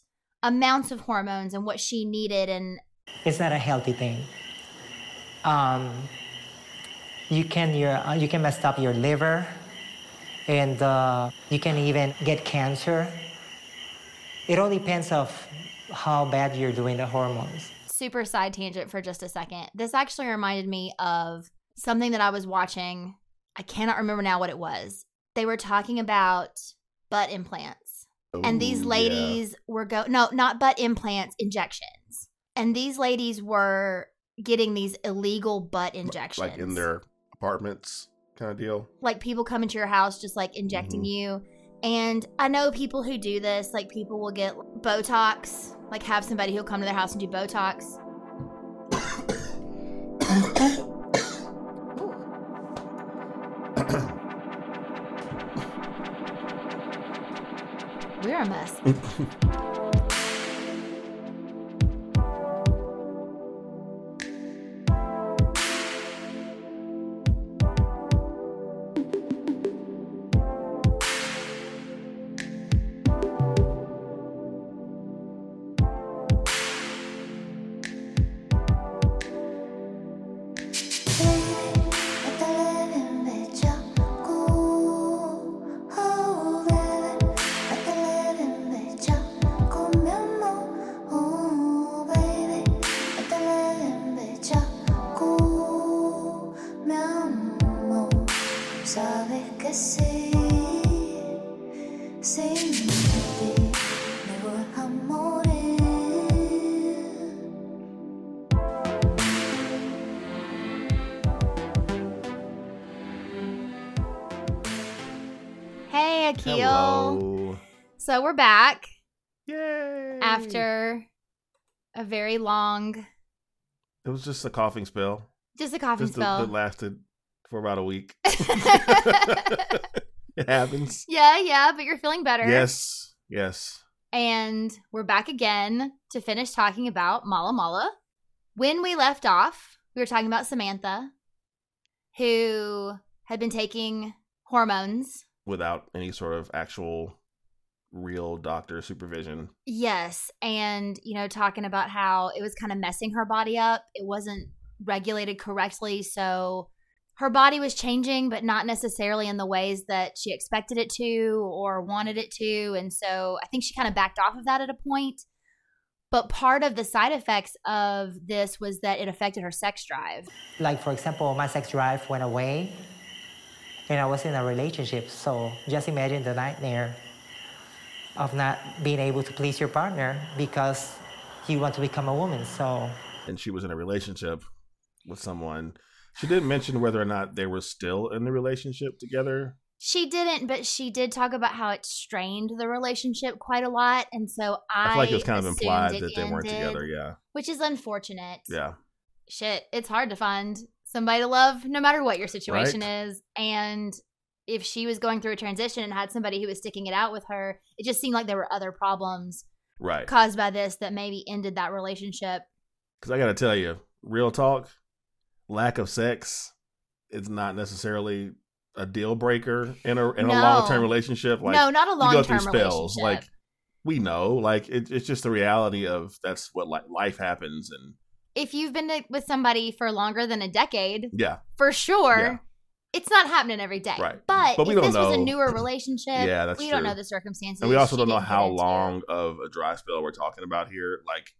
amounts of hormones and what she needed and It's not a healthy thing. Um, you can your uh, you can mess up your liver, and uh, you can even get cancer. It all depends of how bad you're doing the hormones. super side tangent for just a second. This actually reminded me of something that I was watching. I cannot remember now what it was. They were talking about butt implants. and these Ooh, yeah. ladies were go no, not butt implants, injections. And these ladies were getting these illegal butt injections. like in their apartments kind of deal. like people come into your house just like injecting Mhm. you. And I know people who do this, like people will get Botox, like have somebody who'll come to their house and do Botox. [coughs] We're a mess. [laughs] So we're back Yay. after a very long, It was just a coughing spell. just a coughing Just spell. that lasted for about a week. [laughs] it happens. yeah, yeah, but you're feeling better. Yes. Yes. And we're back again to finish talking about Mala Mala. When we left off, we were talking about Samantha, who had been taking hormones. Without any sort of actual real doctor supervision. Yes. And, you know, talking about how it was kind of messing her body up. It wasn't regulated correctly. So her body was changing, but not necessarily in the ways that she expected it to or wanted it to. And so I think she kind of backed off of that at a point. But part of the side effects of this was that it affected her sex drive. Like for example, my sex drive went away, and I was in a relationship. So just imagine the nightmare of not being able to please your partner because you want to become a woman. So And she was in a relationship with someone. She didn't mention whether or not they were still in the relationship together. She didn't, but she did talk about how it strained the relationship quite a lot. And so I, I, feel like it was kind of assumed implied it that they weren't ended, together. Yeah. Which is unfortunate. Yeah. shit, it's hard to find somebody to love no matter what your situation is. And if she was going through a transition and had somebody who was sticking it out with her, it just seemed like there were other problems Right. caused by this that maybe ended that relationship. Because I got to tell you, real talk, lack of sex is not necessarily a deal breaker in a in a long term relationship. Like no, not a long go term spells. Like we know, like it, it's just the reality of that's what like life happens, and if you've been with somebody for longer than a decade, yeah, for sure, Yeah. It's not happening every day. Right. But, But we if don't this was a newer [laughs] relationship, Yeah, that's we don't know the circumstances. and we also She don't know how into. long of a dry spell we're talking about here. Like,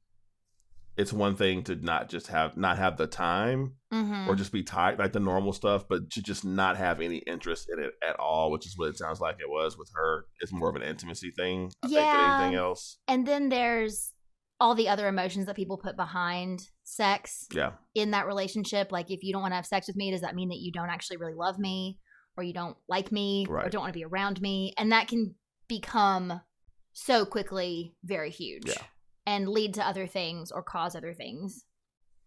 it's one thing to not just have not have the time Mhm. or just be tired, like the normal stuff, but to just not have any interest in it at all, which is what it sounds like it was with her. It's more of an intimacy thing, I think, Yeah. than anything else. And then there's all the other emotions that people put behind sex Yeah. in that relationship. Like, if you don't want to have sex with me, does that mean that you don't actually really love me or you don't like me or don't want to be around me? And that can become so quickly very huge Yeah. and lead to other things or cause other things.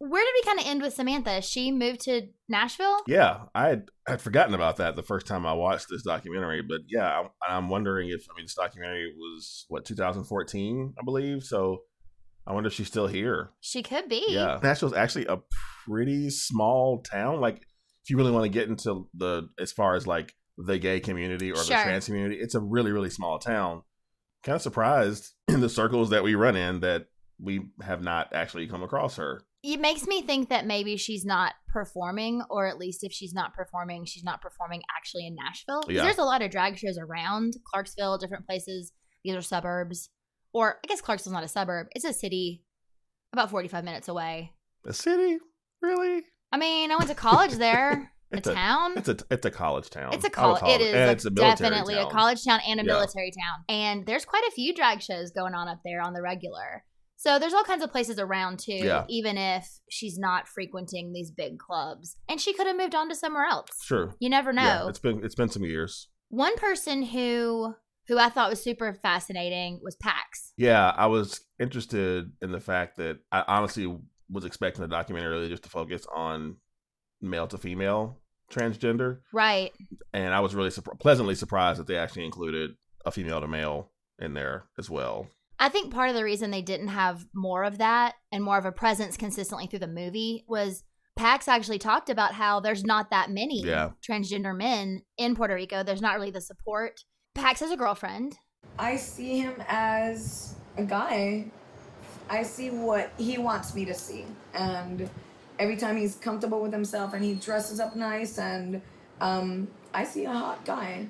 Where did we kind of end with Samantha? She moved to Nashville? Yeah, I had, had forgotten about that the first time I watched this documentary. But yeah, I'm, I'm wondering if I mean this documentary was what 2014, I believe. So I wonder if she's still here. She could be. Yeah, Nashville's actually a pretty small town. Like, if you really want to get into the as far as like the gay community or Sure. the trans community, it's a really really small town. Kind of surprised [clears throat] in the circles that we run in that we have not actually come across her. It makes me think that maybe she's not performing, or at least if she's not performing, she's not performing actually in Nashville. Yeah. There's a lot of drag shows around Clarksville, different places. These are suburbs. Or I guess Clarksville's not a suburb, it's a city about 45 minutes away. A city, really? I mean, I went to college there. [laughs] a It's a- town. It's a it's a college town. It's a college. It is and a- it's a military definitely a college town and a Yeah. military town. And there's quite a few drag shows going on up there on the regular. So there's all kinds of places around too, Yeah. even if she's not frequenting these big clubs. And she could have moved on to somewhere else. Sure. You never know. Yeah, it's been it's been some years. One person who who I thought was super fascinating was Pax. Yeah, I was interested in the fact that I honestly was expecting the documentary really just to focus on male to female transgender, Right. and I was really surp- pleasantly surprised that they actually included a female to male in there as well. I think part of the reason they didn't have more of that and more of a presence consistently through the movie was Pax actually talked about how there's not that many Yeah. transgender men in Puerto Rico. There's not really the support. Pax has a girlfriend. I see him as a guy. I see what he wants me to see. And every time he's comfortable with himself and he dresses up nice and um, I see a hot guy.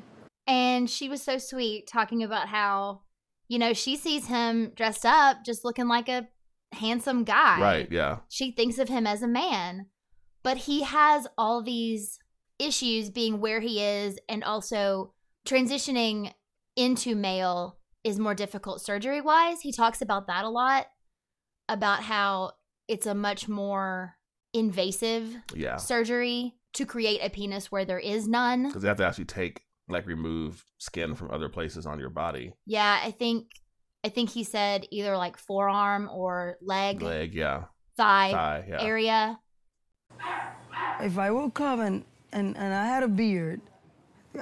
And she was so sweet talking about how, you know, she sees him dressed up just looking like a handsome guy. Right? Yeah. She thinks of him as a man, but he has all these issues being where he is and also transitioning into male is more difficult surgery wise. He talks about that a lot about how it's a much more invasive Yeah. surgery to create a penis where there is none. Because they have to actually take like remove skin from other places on your body. Yeah, I think I think he said either like forearm or leg, Leg, yeah. thigh, Thigh, yeah. area. If I woke up and, and, and I had a beard, yeah,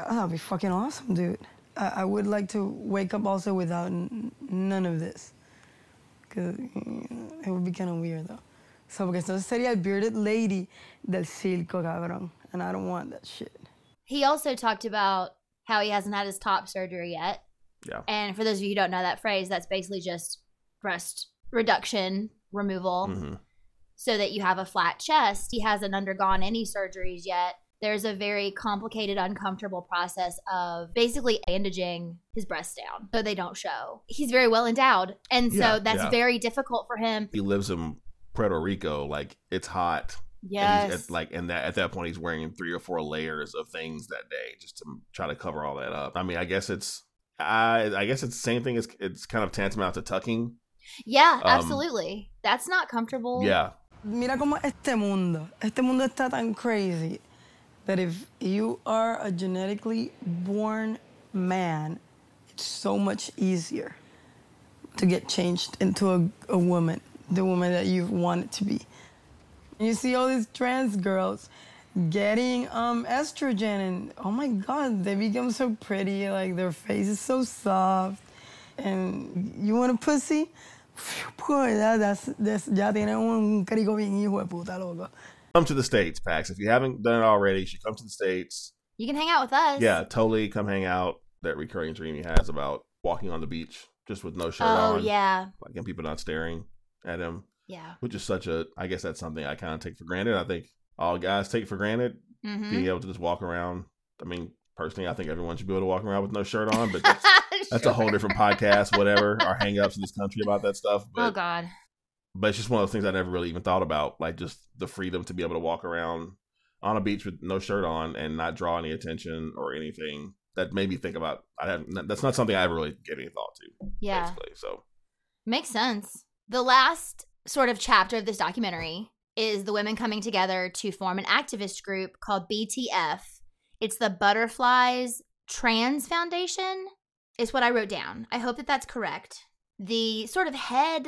that'd be fucking awesome, dude. I, I would like to wake up also without n- none of this. Because it would be kind of weird, though. So, because porque entonces sería el bearded lady del circo, cabrón. And I don't want that shit. He also talked about how he hasn't had his top surgery yet. Yeah. And for those of you who don't know that phrase, that's basically just breast reduction, removal, Mhm. so that you have a flat chest. He hasn't undergone any surgeries yet. There's a very complicated, uncomfortable process of basically bandaging his breasts down so they don't show. He's very well endowed. And so Yeah, that's yeah. very difficult for him. He lives in Puerto Rico. Like it's hot. And he's Yes. at, like and that at that point he's wearing three or four layers of things that day just to try to cover all that up. I mean, I guess it's I I guess it's the same thing as it's kind of tantamount to tucking. Yeah, Um, absolutely. That's not comfortable. Yeah. Mira cómo este mundo, este mundo está tan crazy that if you are a genetically born man, it's so much easier to get changed into a, a woman, the woman that you want it to be. You see all these trans girls getting um, estrogen, and oh my God, they become so pretty. Like their face is so soft. And you want a pussy? Ya, that's, that's, ya tiene un crico bien hijo de puta, loco. Come to the states, Pax. If you haven't done it already, you should come to the states. You can hang out with us. Yeah, totally. Come hang out. That recurring dream he has about walking on the beach just with no shirt Oh, on. yeah. like and people not staring at him. Yeah. which is such a. I guess that's something I kind of take for granted. I think all guys take for granted Mhm. being able to just walk around. I mean, personally, I think everyone should be able to walk around with no shirt on, but [laughs] that's, that's a whole different podcast, whatever. Our hangups in this country about that stuff. But oh God. But it's just one of those things I never really even thought about, like just the freedom to be able to walk around on a beach with no shirt on and not draw any attention or anything. That made me think about. I haven't. That's not something I ever really gave any thought to. Yeah. Basically, so Makes sense. The last sort of chapter of this documentary is the women coming together to form an activist group called BTF. It's the Butterflies Trans Foundation. is what I wrote down. I hope that that's correct. The sort of head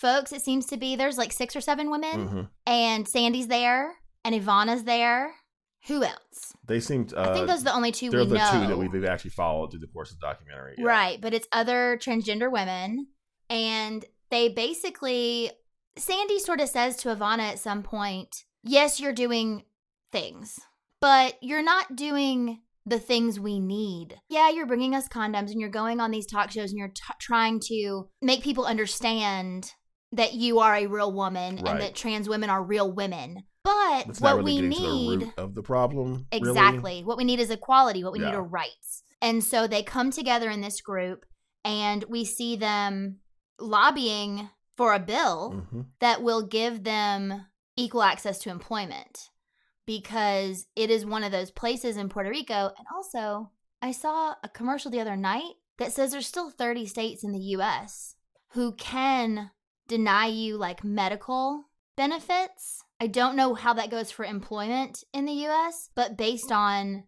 folks, it seems to be there's like six or seven women, Mhm. and Sandy's there, and Ivana's there. Who else? They seemed. Uh, I think those are the only two They're the know. two that we've actually followed through the course of the documentary. yeah. Right, but it's other transgender women. And they basically, Sandy sort of says to Ivana at some point, yes, you're doing things, but you're not doing the things we need. Yeah, you're bringing us condoms and you're going on these talk shows and you're t- trying to make people understand that you are a real woman Right. and that trans women are real women. But what really we getting to the need root of the problem. really. Exactly. What we need is equality. What we need are rights. And so they come together in this group and we see them lobbying for a bill Mhm. that will give them equal access to employment because it is one of those places in Puerto Rico. And also, I saw a commercial the other night that says there's still 30 states in the US who can deny you like medical benefits. I don't know how that goes for employment in the US, but based on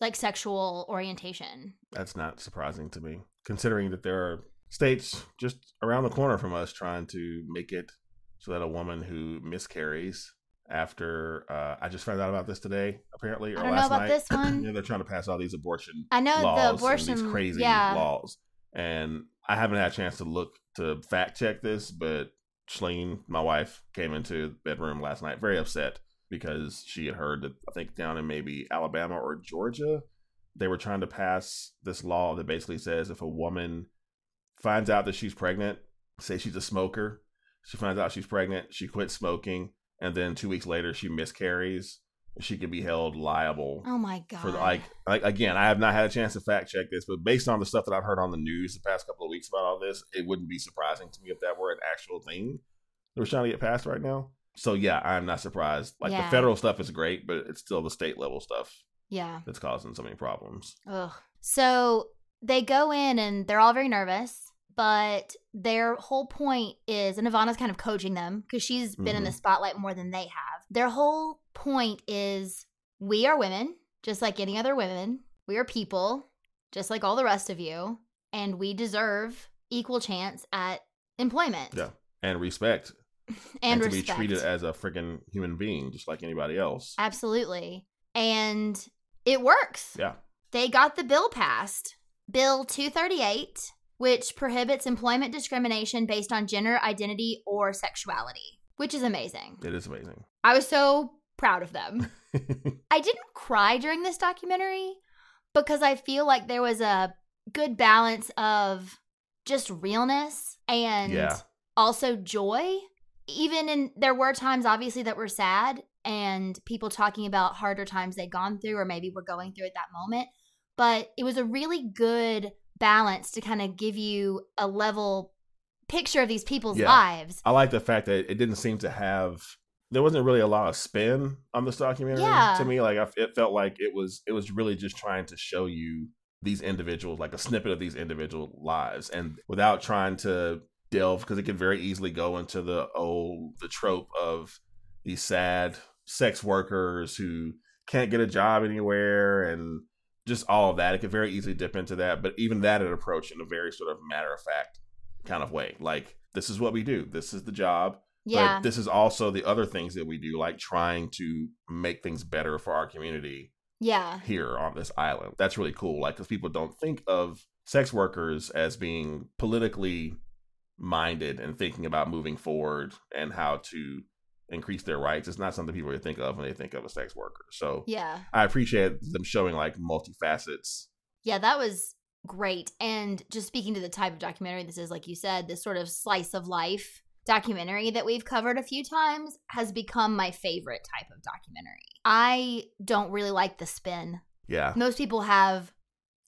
like sexual orientation. That's not surprising to me, considering that there are states just around the corner from us trying to make it so that a woman who miscarries after uh, I just found out about this today, apparently, or I don't know last about night. this [clears throat] one. you know, they're trying to pass all these abortion I know the abortion- crazy yeah. laws, and I haven't had a chance to look to fact check this, but Schleen, my wife, came into the bedroom last night very upset because she had heard that I think down in maybe Alabama or Georgia, they were trying to pass this law that basically says if a woman finds out that she's pregnant, say she's a smoker, she finds out she's pregnant, she quits smoking, and then two weeks later she miscarries, she could be held liable Oh my god. for the, like like again i have not had a chance to fact check this but based on the stuff that i've heard on the news the past couple of weeks about all this it wouldn't be surprising to me if that were an actual thing that we're trying to get passed right now so yeah i'm not surprised like Yeah. the federal stuff is great but it's still the state level stuff Yeah. that's causing so many problems Ugh. So they go in and they're all very nervous, but their whole point is, and Ivana's kind of coaching them because she's been in the Mhm. spotlight more than they have. Their whole point is we are women, just like any other women. We are people, just like all the rest of you, and we deserve equal chance at employment yeah and respect [laughs] and, to respect. be treated as a freaking human being just like anybody else Absolutely. And it works. yeah they got the bill passed. Bill 238, which prohibits employment discrimination based on gender identity or sexuality, which is amazing. it is amazing I was so proud of them. [laughs] [laughs] I didn't cry during this documentary because I feel like there was a good balance of just realness and Yeah. also joy. Even in there were times obviously that were sad and people talking about harder times they'd gone through or maybe were going through at that moment, but it was a really good balance to kind of give you a level picture of these people's Yeah. lives. I like the fact that it didn't seem to have. There wasn't really a lot of spin on this documentary Yeah. to me. Like I, it felt like it was it was really just trying to show you these individuals, like a snippet of these individual lives, and without trying to delve because it could very easily go into the old the trope of these sad sex workers who can't get a job anywhere and just all of that. It could very easily dip into that, but even that it approached in a very sort of matter of fact kind of way. Like this is what we do. This is the job. Yeah. But this is also the other things that we do, like trying to make things better for our community Yeah. here on this island. That's really cool. Like, because people don't think of sex workers as being politically minded and thinking about moving forward and how to increase their rights. It's not something people really think of when they think of a sex worker. So Yeah. I appreciate them showing like multifacets. Yeah, that was great. And just speaking to the type of documentary this is, like you said, this sort of slice of life documentary that we've covered a few times has become my favorite type of documentary. I don't really like the spin. Yeah. Most people have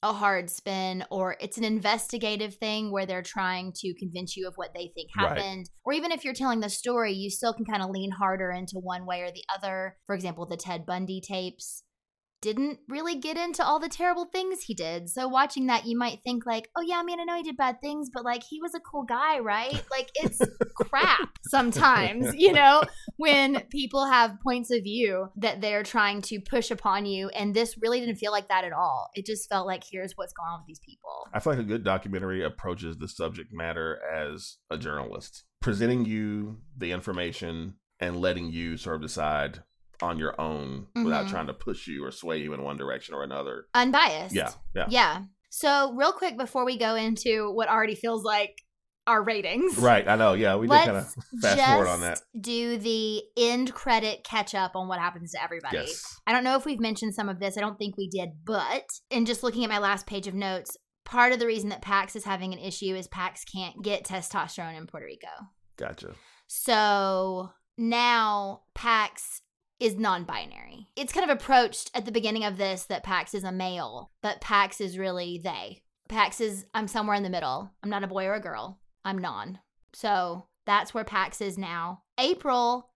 a hard spin or it's an investigative thing where they're trying to convince you of what they think Right. happened. Or even if you're telling the story, you still can kind of lean harder into one way or the other. For example, the Ted Bundy tapes. Didn't really get into all the terrible things he did. So watching that, you might think like, "Oh yeah, I mean, I know he did bad things, but like he was a cool guy, right?" Like it's crap [laughs] sometimes, you know, when people have points of view that they're trying to push upon you, and this really didn't feel like that at all. It just felt like here's what's going on with these people. I feel like a good documentary approaches the subject matter as a journalist, presenting you the information and letting you sort of decide on your own without Mhm. trying to push you or sway you in one direction or another. Unbiased. Yeah, yeah. Yeah. So, real quick before we go into what already feels like our ratings. Right, I know. Yeah, we did kind of [laughs] fast forward on that. Do the end credit catch up on what happens to everybody. Yes. I don't know if we've mentioned some of this. I don't think we did, but in just looking at my last page of notes, part of the reason that Pax is having an issue is Pax can't get testosterone in Puerto Rico. Gotcha. So now Pax is non binary. It's kind of approached at the beginning of this that Pax is a male, but Pax is really they. Pax is, I'm somewhere in the middle. I'm not a boy or a girl. I'm non. So that's where Pax is now. April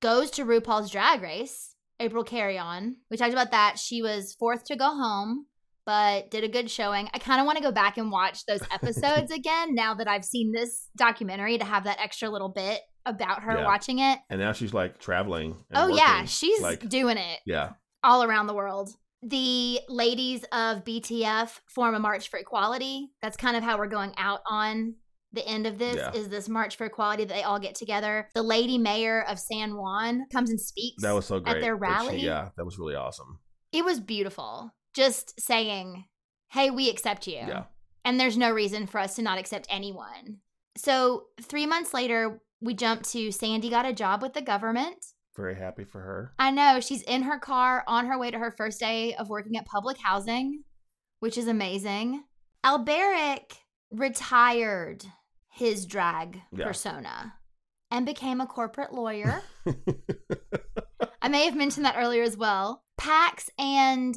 goes to RuPaul's Drag Race. April Carrion. We talked about that. She was fourth to go home, but did a good showing. I kind of want to go back and watch those episodes [laughs] again now that I've seen this documentary to have that extra little bit about her Yeah. watching it. And now she's like traveling. Oh yeah, she's like doing it yeah. all around the world. The ladies of BTF form a march for equality. That's kind of how we're going out on the end of this Yeah. is this march for equality that they all get together. The lady mayor of San Juan comes and speaks That was so great. at their that she- rally. yeah, that was really awesome. It was beautiful. Just saying, "Hey, we accept you." Yeah. And there's no reason for us to not accept anyone. So, 3 months later, we jump to Sandy got a job with the government. Very happy for her. I know she's in her car on her way to her first day of working at public housing, which is amazing. Alberic retired his drag Yeah. persona and became a corporate lawyer. [laughs] [laughs] I may have mentioned that earlier as well. Pax and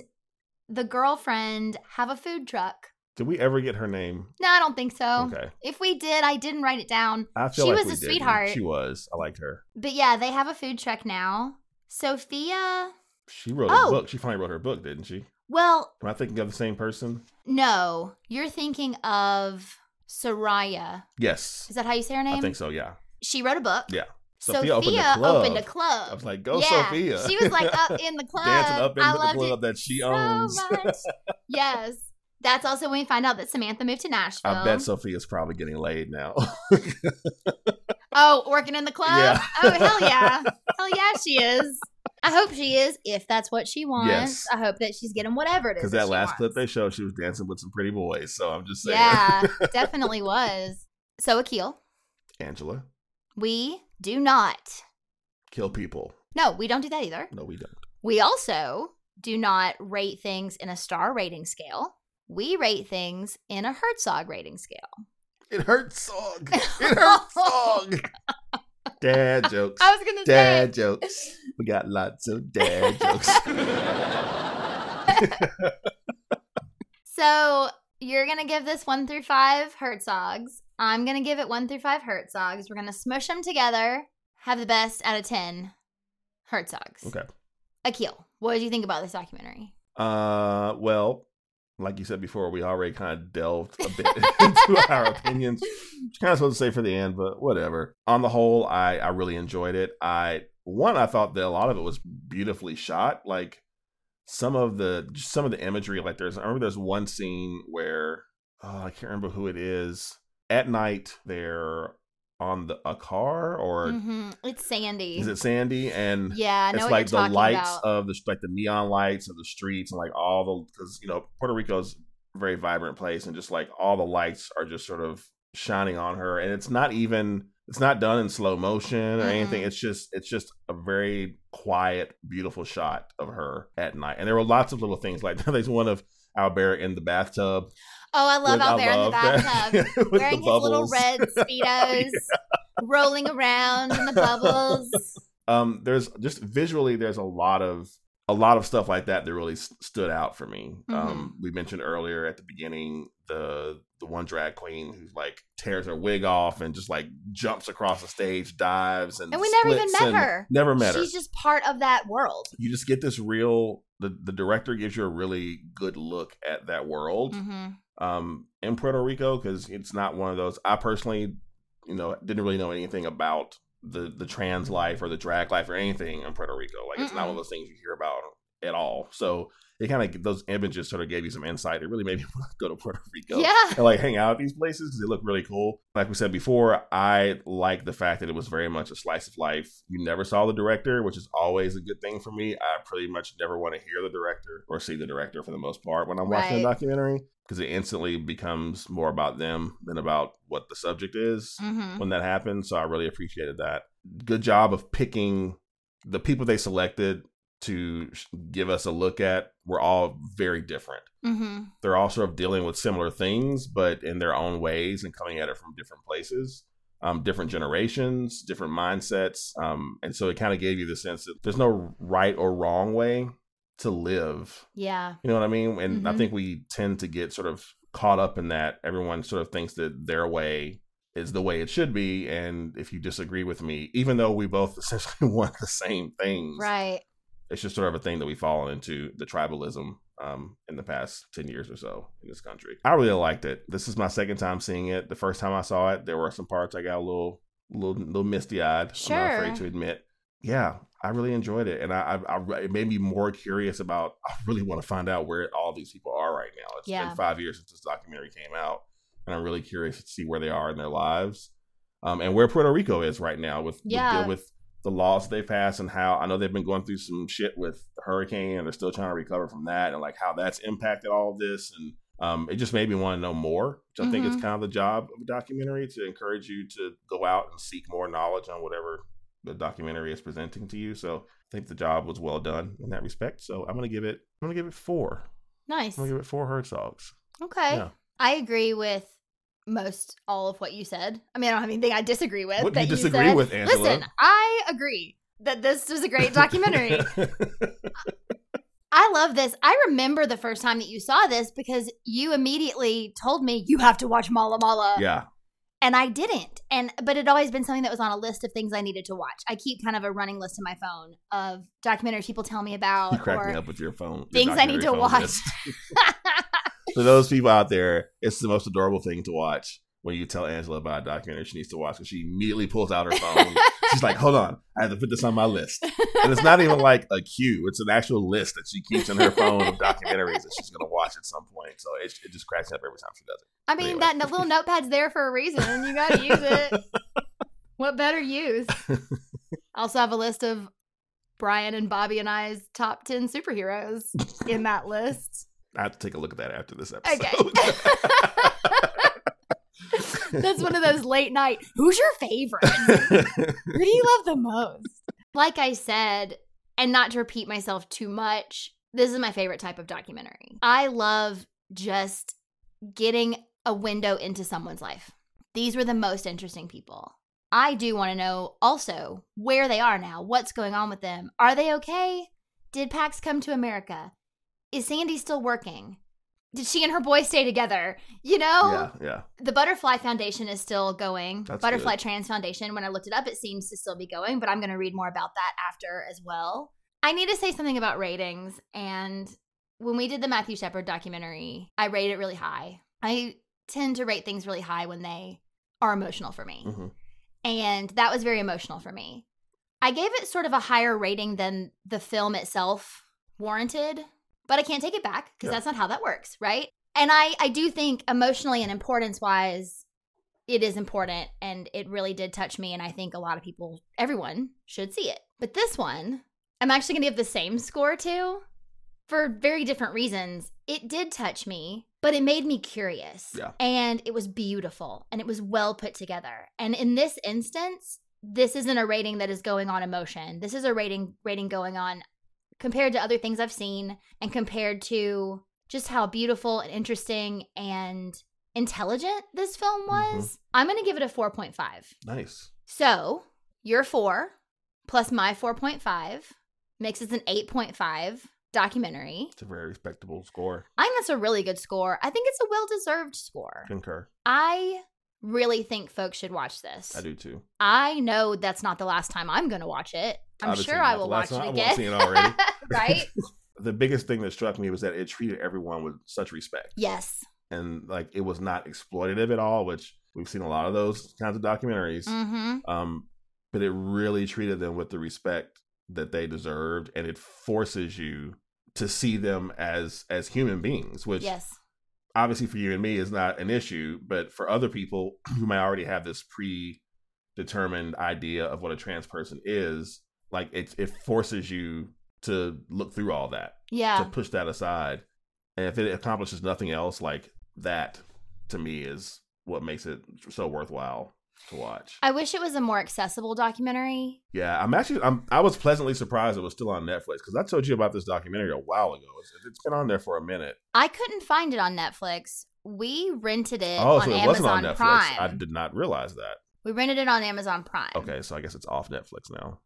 the girlfriend have a food truck. Did we ever get her name? No, I don't think so. Okay. If we did, I didn't write it down. I feel she like was a didn't. sweetheart. She was. I liked her. But yeah, they have a food truck now. Sophia, She wrote Oh. a book. She finally wrote her book, didn't she? well, Am I thinking of the same person? No, you're thinking of Soraya. Yes. Is that how you say her name? I think so. Yeah. She wrote a book. Yeah. Sophia, opened a opened a club. I was like, "Go, Yeah, Sophia!" She was like up in the club, [laughs] Dancing up in I the club it that she so owns. much. [laughs] yes, that's also when we find out that Samantha moved to Nashville. I bet Sophia's probably getting laid now. [laughs] Oh, working in the club. Yeah. Oh hell yeah, hell yeah, she is. I hope she is. If that's what she wants, Yes. I hope that she's getting whatever it is. Because that that last wants. clip they showed, she was dancing with some pretty boys. So I'm just saying. Yeah, [laughs] definitely was. So Akil, Angela, we do not. kill people. No, we don't do that either. No, we don't. We also do not rate things in a star rating scale. We rate things in a Herzog rating scale. It hurts song. It hurts song. Dad jokes. I was gonna dad say. jokes. [laughs] We got lots of dad jokes. [laughs] [laughs] So you're gonna give this one through five Herzogs. I'm gonna give it one through five Herzogs. We're gonna smush them together. Have the best out of ten Herzogs. okay. Akil, what did you think about this documentary? Uh, well, like you said before, we already kind of delved a bit [laughs] into our opinions. Which kind of supposed to say for the end, but whatever. On the whole, I I really enjoyed it. I one, I thought that a lot of it was beautifully shot. Like some of the some of the imagery, like there's I remember there's one scene where oh, I can't remember who it is. At night, they're on the a car or Mhm. It's Sandy. is it Sandy? And Yeah, I know it's like the lights about. of the like the neon lights of the streets and like all the because you know Puerto Rico's a very vibrant place and just like all the lights are just sort of shining on her and it's not even it's not done in slow motion or anything. Mm-mm. It's just it's just a very quiet, beautiful shot of her at night. And there were lots of little things like [laughs] there's one of Albert in the bathtub. Oh, I love I Albert in the bathtub, [laughs] With the wearing his little red [laughs] speedos, rolling around in the bubbles. [laughs] um there's just visually there's a lot of a lot of stuff like that that really s- stood out for me Mm-hmm. um we mentioned earlier at the beginning the the one drag queen who like tears her wig off and just like jumps across the stage dives and And we never even met her. never met her She's just part of that world. you just get this real the the director gives you a really good look at that world Mhm. Um, in Puerto Rico because it's not one of those. I personally, you know, didn't really know anything about the the trans life or the drag life or anything in Puerto Rico. Like it's not one of those things you hear about at all. So it kind of those images sort of gave you some insight. It really made me [laughs] want to go to Puerto Rico Yeah. and like hang out at these places because they look really cool. Like we said before, I like the fact that it was very much a slice of life. You never saw the director, which is always a good thing for me. I pretty much never want to hear the director or see the director for the most part when I'm watching a documentary because it instantly becomes more about them than about what the subject is Mhm. when that happens. So I really appreciated that. Good job of picking the people they selected to give us a look at were all very different Mm-hmm. they're all sort of dealing with similar things, but in their own ways and coming at it from different places, um, different generations, different mindsets. Um, and so it kind of gave you the sense that there's no right or wrong way to live. Yeah. You know what I mean? And I Mhm. think we tend to get sort of caught up in that. Everyone sort of thinks that their way is the way it should be. And if you disagree with me, even though we both [laughs] essentially want the same things, Right. It's just sort of a thing that we've fallen into the tribalism um, in the past 10 years or so in this country. I really liked it. This is my second time seeing it. The first time I saw it, there were some parts I got a little, little, little misty eyed. I'm not Sure. afraid to admit. Yeah, I really enjoyed it, and I, I, I it made me more curious about. I really want to find out where all these people are right now. It's Yeah. been five years since this documentary came out, and I'm really curious to see where they are in their lives, um, and where Puerto Rico is right now with with, Yeah. deal with the laws they passed and how I know they've been going through some shit with the hurricane and they're still trying to recover from that and like how that's impacted all of this and um, it just made me want to know more. Which I think it's Mhm. kind of the job of a documentary to encourage you to go out and seek more knowledge on whatever the documentary is presenting to you. So I think the job was well done in that respect. So I'm gonna give it I'm gonna give it four. Nice. I'm gonna give it four Herzogs. Okay. Yeah. I agree with most all of what you said. I mean, I don't have anything I disagree with. What do you disagree said. with, Angela? Listen, I agree that this is a great documentary. I love this. I remember the first time that you saw this because you immediately told me you have to watch Mala Mala. yeah. And I didn't. And but it always been something that was on a list of things I needed to watch. I keep kind of a running list in my phone of documentaries people tell me about You crack or me up with your phone. your things I need to watch. [laughs] For those people out there, it's the most adorable thing to watch when you tell Angela about a documentary she needs to watch because she immediately pulls out her phone. [laughs] She's like, hold on, I have to put this on my list. And it's not even like a cue, it's an actual list that she keeps in her phone of documentaries that she's going to watch at some point. So it, it just cracks up every time she does it. I mean, Anyway. that little notepad's there for a reason. You got to use it. [laughs] what better use? I also have a list of Brian and Bobby and I's top 10 superheroes in that list. I have to take a look at that after this episode. Okay. [laughs] [laughs] That's one of those late night, who's your favorite? [laughs] Who do you love the most? Like I said, and not to repeat myself too much, this is my favorite type of documentary. I love just getting a window into someone's life. These were the most interesting people. I do want to know also where they are now, what's going on with them. Are they okay? Did Pax come to America? Is Sandy still working? Did she and her boy stay together? You know? yeah, yeah. The Butterfly Foundation is still going. That's Butterfly good. Trans Foundation, when I looked it up, it seems to still be going, but I'm going to read more about that after as well. I need to say something about ratings. And when we did the Matthew Shepard documentary, I rated it really high. I tend to rate things really high when they are emotional for me. Mhm. And that was very emotional for me. I gave it sort of a higher rating than the film itself warranted, but I can't take it back because Yeah. that's not how that works, right? And I I do think emotionally and importance wise it is important and it really did touch me and I think a lot of people everyone should see it. But this one I'm actually going to give the same score to for very different reasons. It did touch me, but it made me curious. Yeah. And it was beautiful and it was well put together. And in this instance, this isn't a rating that is going on emotion. This is a rating rating going on compared to other things I've seen and compared to just how beautiful and interesting and intelligent this film mm-hmm. was. I'm going to give it a 4.5. Nice. So, your 4 plus my 4.5 makes it an 8.5 documentary. It's a very respectable score. I think that's a really good score. I think it's a well deserved score. Concur. I really think folks should watch this. I do too. I know that's not the last time I'm going to watch it. I'm Obviously sure I will watch time. it again. won't see it already. [laughs] right? [laughs] the biggest thing that struck me was that it treated everyone with such respect. Yes. and like it was not exploitative at all, which we've seen a lot of those kinds of documentaries. Mm-hmm. Um, but it really treated them with the respect that they deserved, and it forces you to see them as as human beings, which Yes. Obviously for you and me is not an issue, but for other people [clears throat] who might already have this predetermined idea of what a trans person is, like it it forces you to look through all that Yeah. to push that aside. And if it accomplishes nothing else, like that to me is what makes it so worthwhile to watch. I wish it was a more accessible documentary. Yeah, I'm actually I'm I was pleasantly surprised it was still on Netflix because I told you about this documentary a while ago. It's, it's been on there for a minute. I couldn't find it on Netflix. We rented it oh, on so it Amazon wasn't on Netflix. Prime. I did not realize that. We rented it on Amazon Prime. Okay, so I guess it's off Netflix now.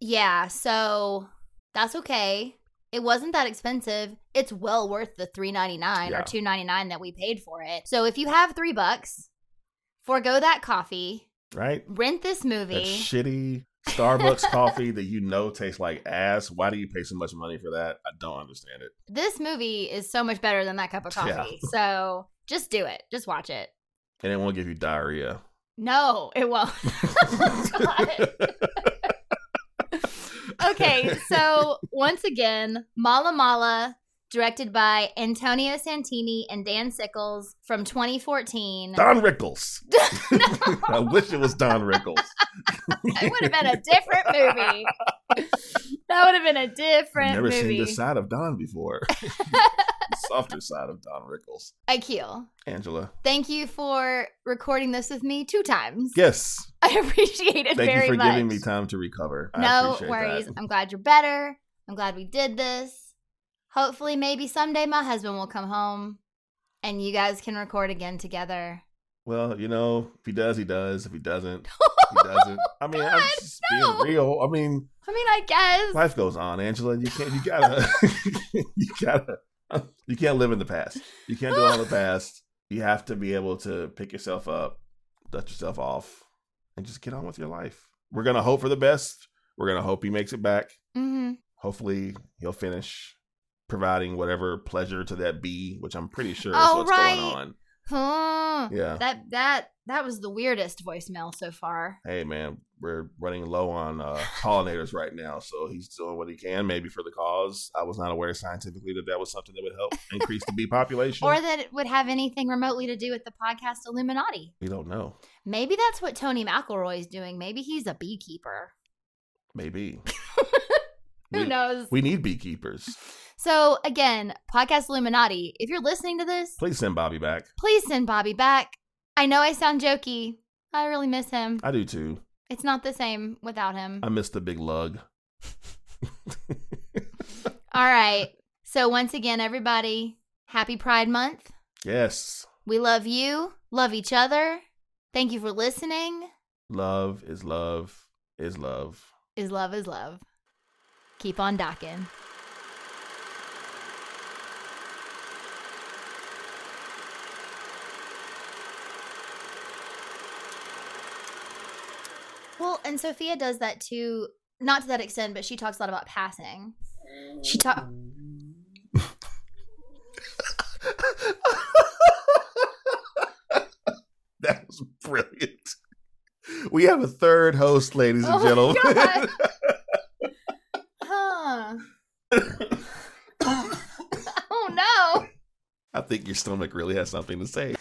Yeah, so that's okay. It wasn't that expensive. It's well worth the three ninety nine Yeah. or two ninety nine that we paid for it. So if you have three bucks, forego that coffee, Right? rent this movie. That shitty Starbucks [laughs] coffee that you know tastes like ass. Why do you pay so much money for that? I don't understand it. this movie is so much better than that cup of Yeah. coffee. So just do it. Just watch it. And it won't give you diarrhea. No, it won't. [laughs] [laughs] Okay, so once again, Mala Mala, directed by Antonio Santini and Dan Sickles from 2014. Don Rickles. [laughs] I wish it was Don Rickles. It would have been a different movie. That would have been a different Never movie. seen this side of Don before. [laughs] Softer side of Don Rickles. Akil, Angela. thank you for recording this with me two times. Yes. [laughs] I appreciate it Thank very you for much. giving me time to recover. No worries. that. I'm glad you're better. I'm glad we did this. Hopefully, maybe someday my husband will come home and you guys can record again together. Well, you know, if he does, he does. If he doesn't, he doesn't. [laughs] I mean, I'm just no. being real. I mean, I mean, I guess. life goes on, Angela. You can't. You gotta. [laughs] you gotta. You can't live in the past. You can't do all the past. You have to be able to pick yourself up, dust yourself off, and just get on with your life. We're gonna hope for the best. We're gonna hope he makes it back. hmm Hopefully, he'll finish providing whatever pleasure to that bee, which I'm pretty sure is Oh, what's right. going on. Huh. Yeah. That that that was the weirdest voicemail so far. hey man, we're running low on uh, [sighs] pollinators right now, so he's doing what he can, maybe for the cause. I was not aware scientifically that that was something that would help increase the bee [laughs] population. Or that it would have anything remotely to do with the podcast Illuminati. we don't know. Maybe that's what Tony McElroy's doing. Maybe he's a beekeeper. Maybe [laughs] Who We- knows? we need beekeepers. So again, podcast Illuminati. If you're listening to this, Please send Bobby back. please send Bobby back. I know I sound jokey. I really miss him. I do too. It's not the same without him. I miss the big lug. [laughs] All right. So once again, everybody, happy Pride Month. Yes, We love you. Love each other. Thank you for listening. love is love is love. Is love is love. Keep on docking. Well, and Sophia does that too, not to that extent, but she talks a lot about passing. She talk. [laughs] That was brilliant. We have a third host, ladies and Oh my gentlemen. [laughs] God. Huh. oh no. I think your stomach really has something to say.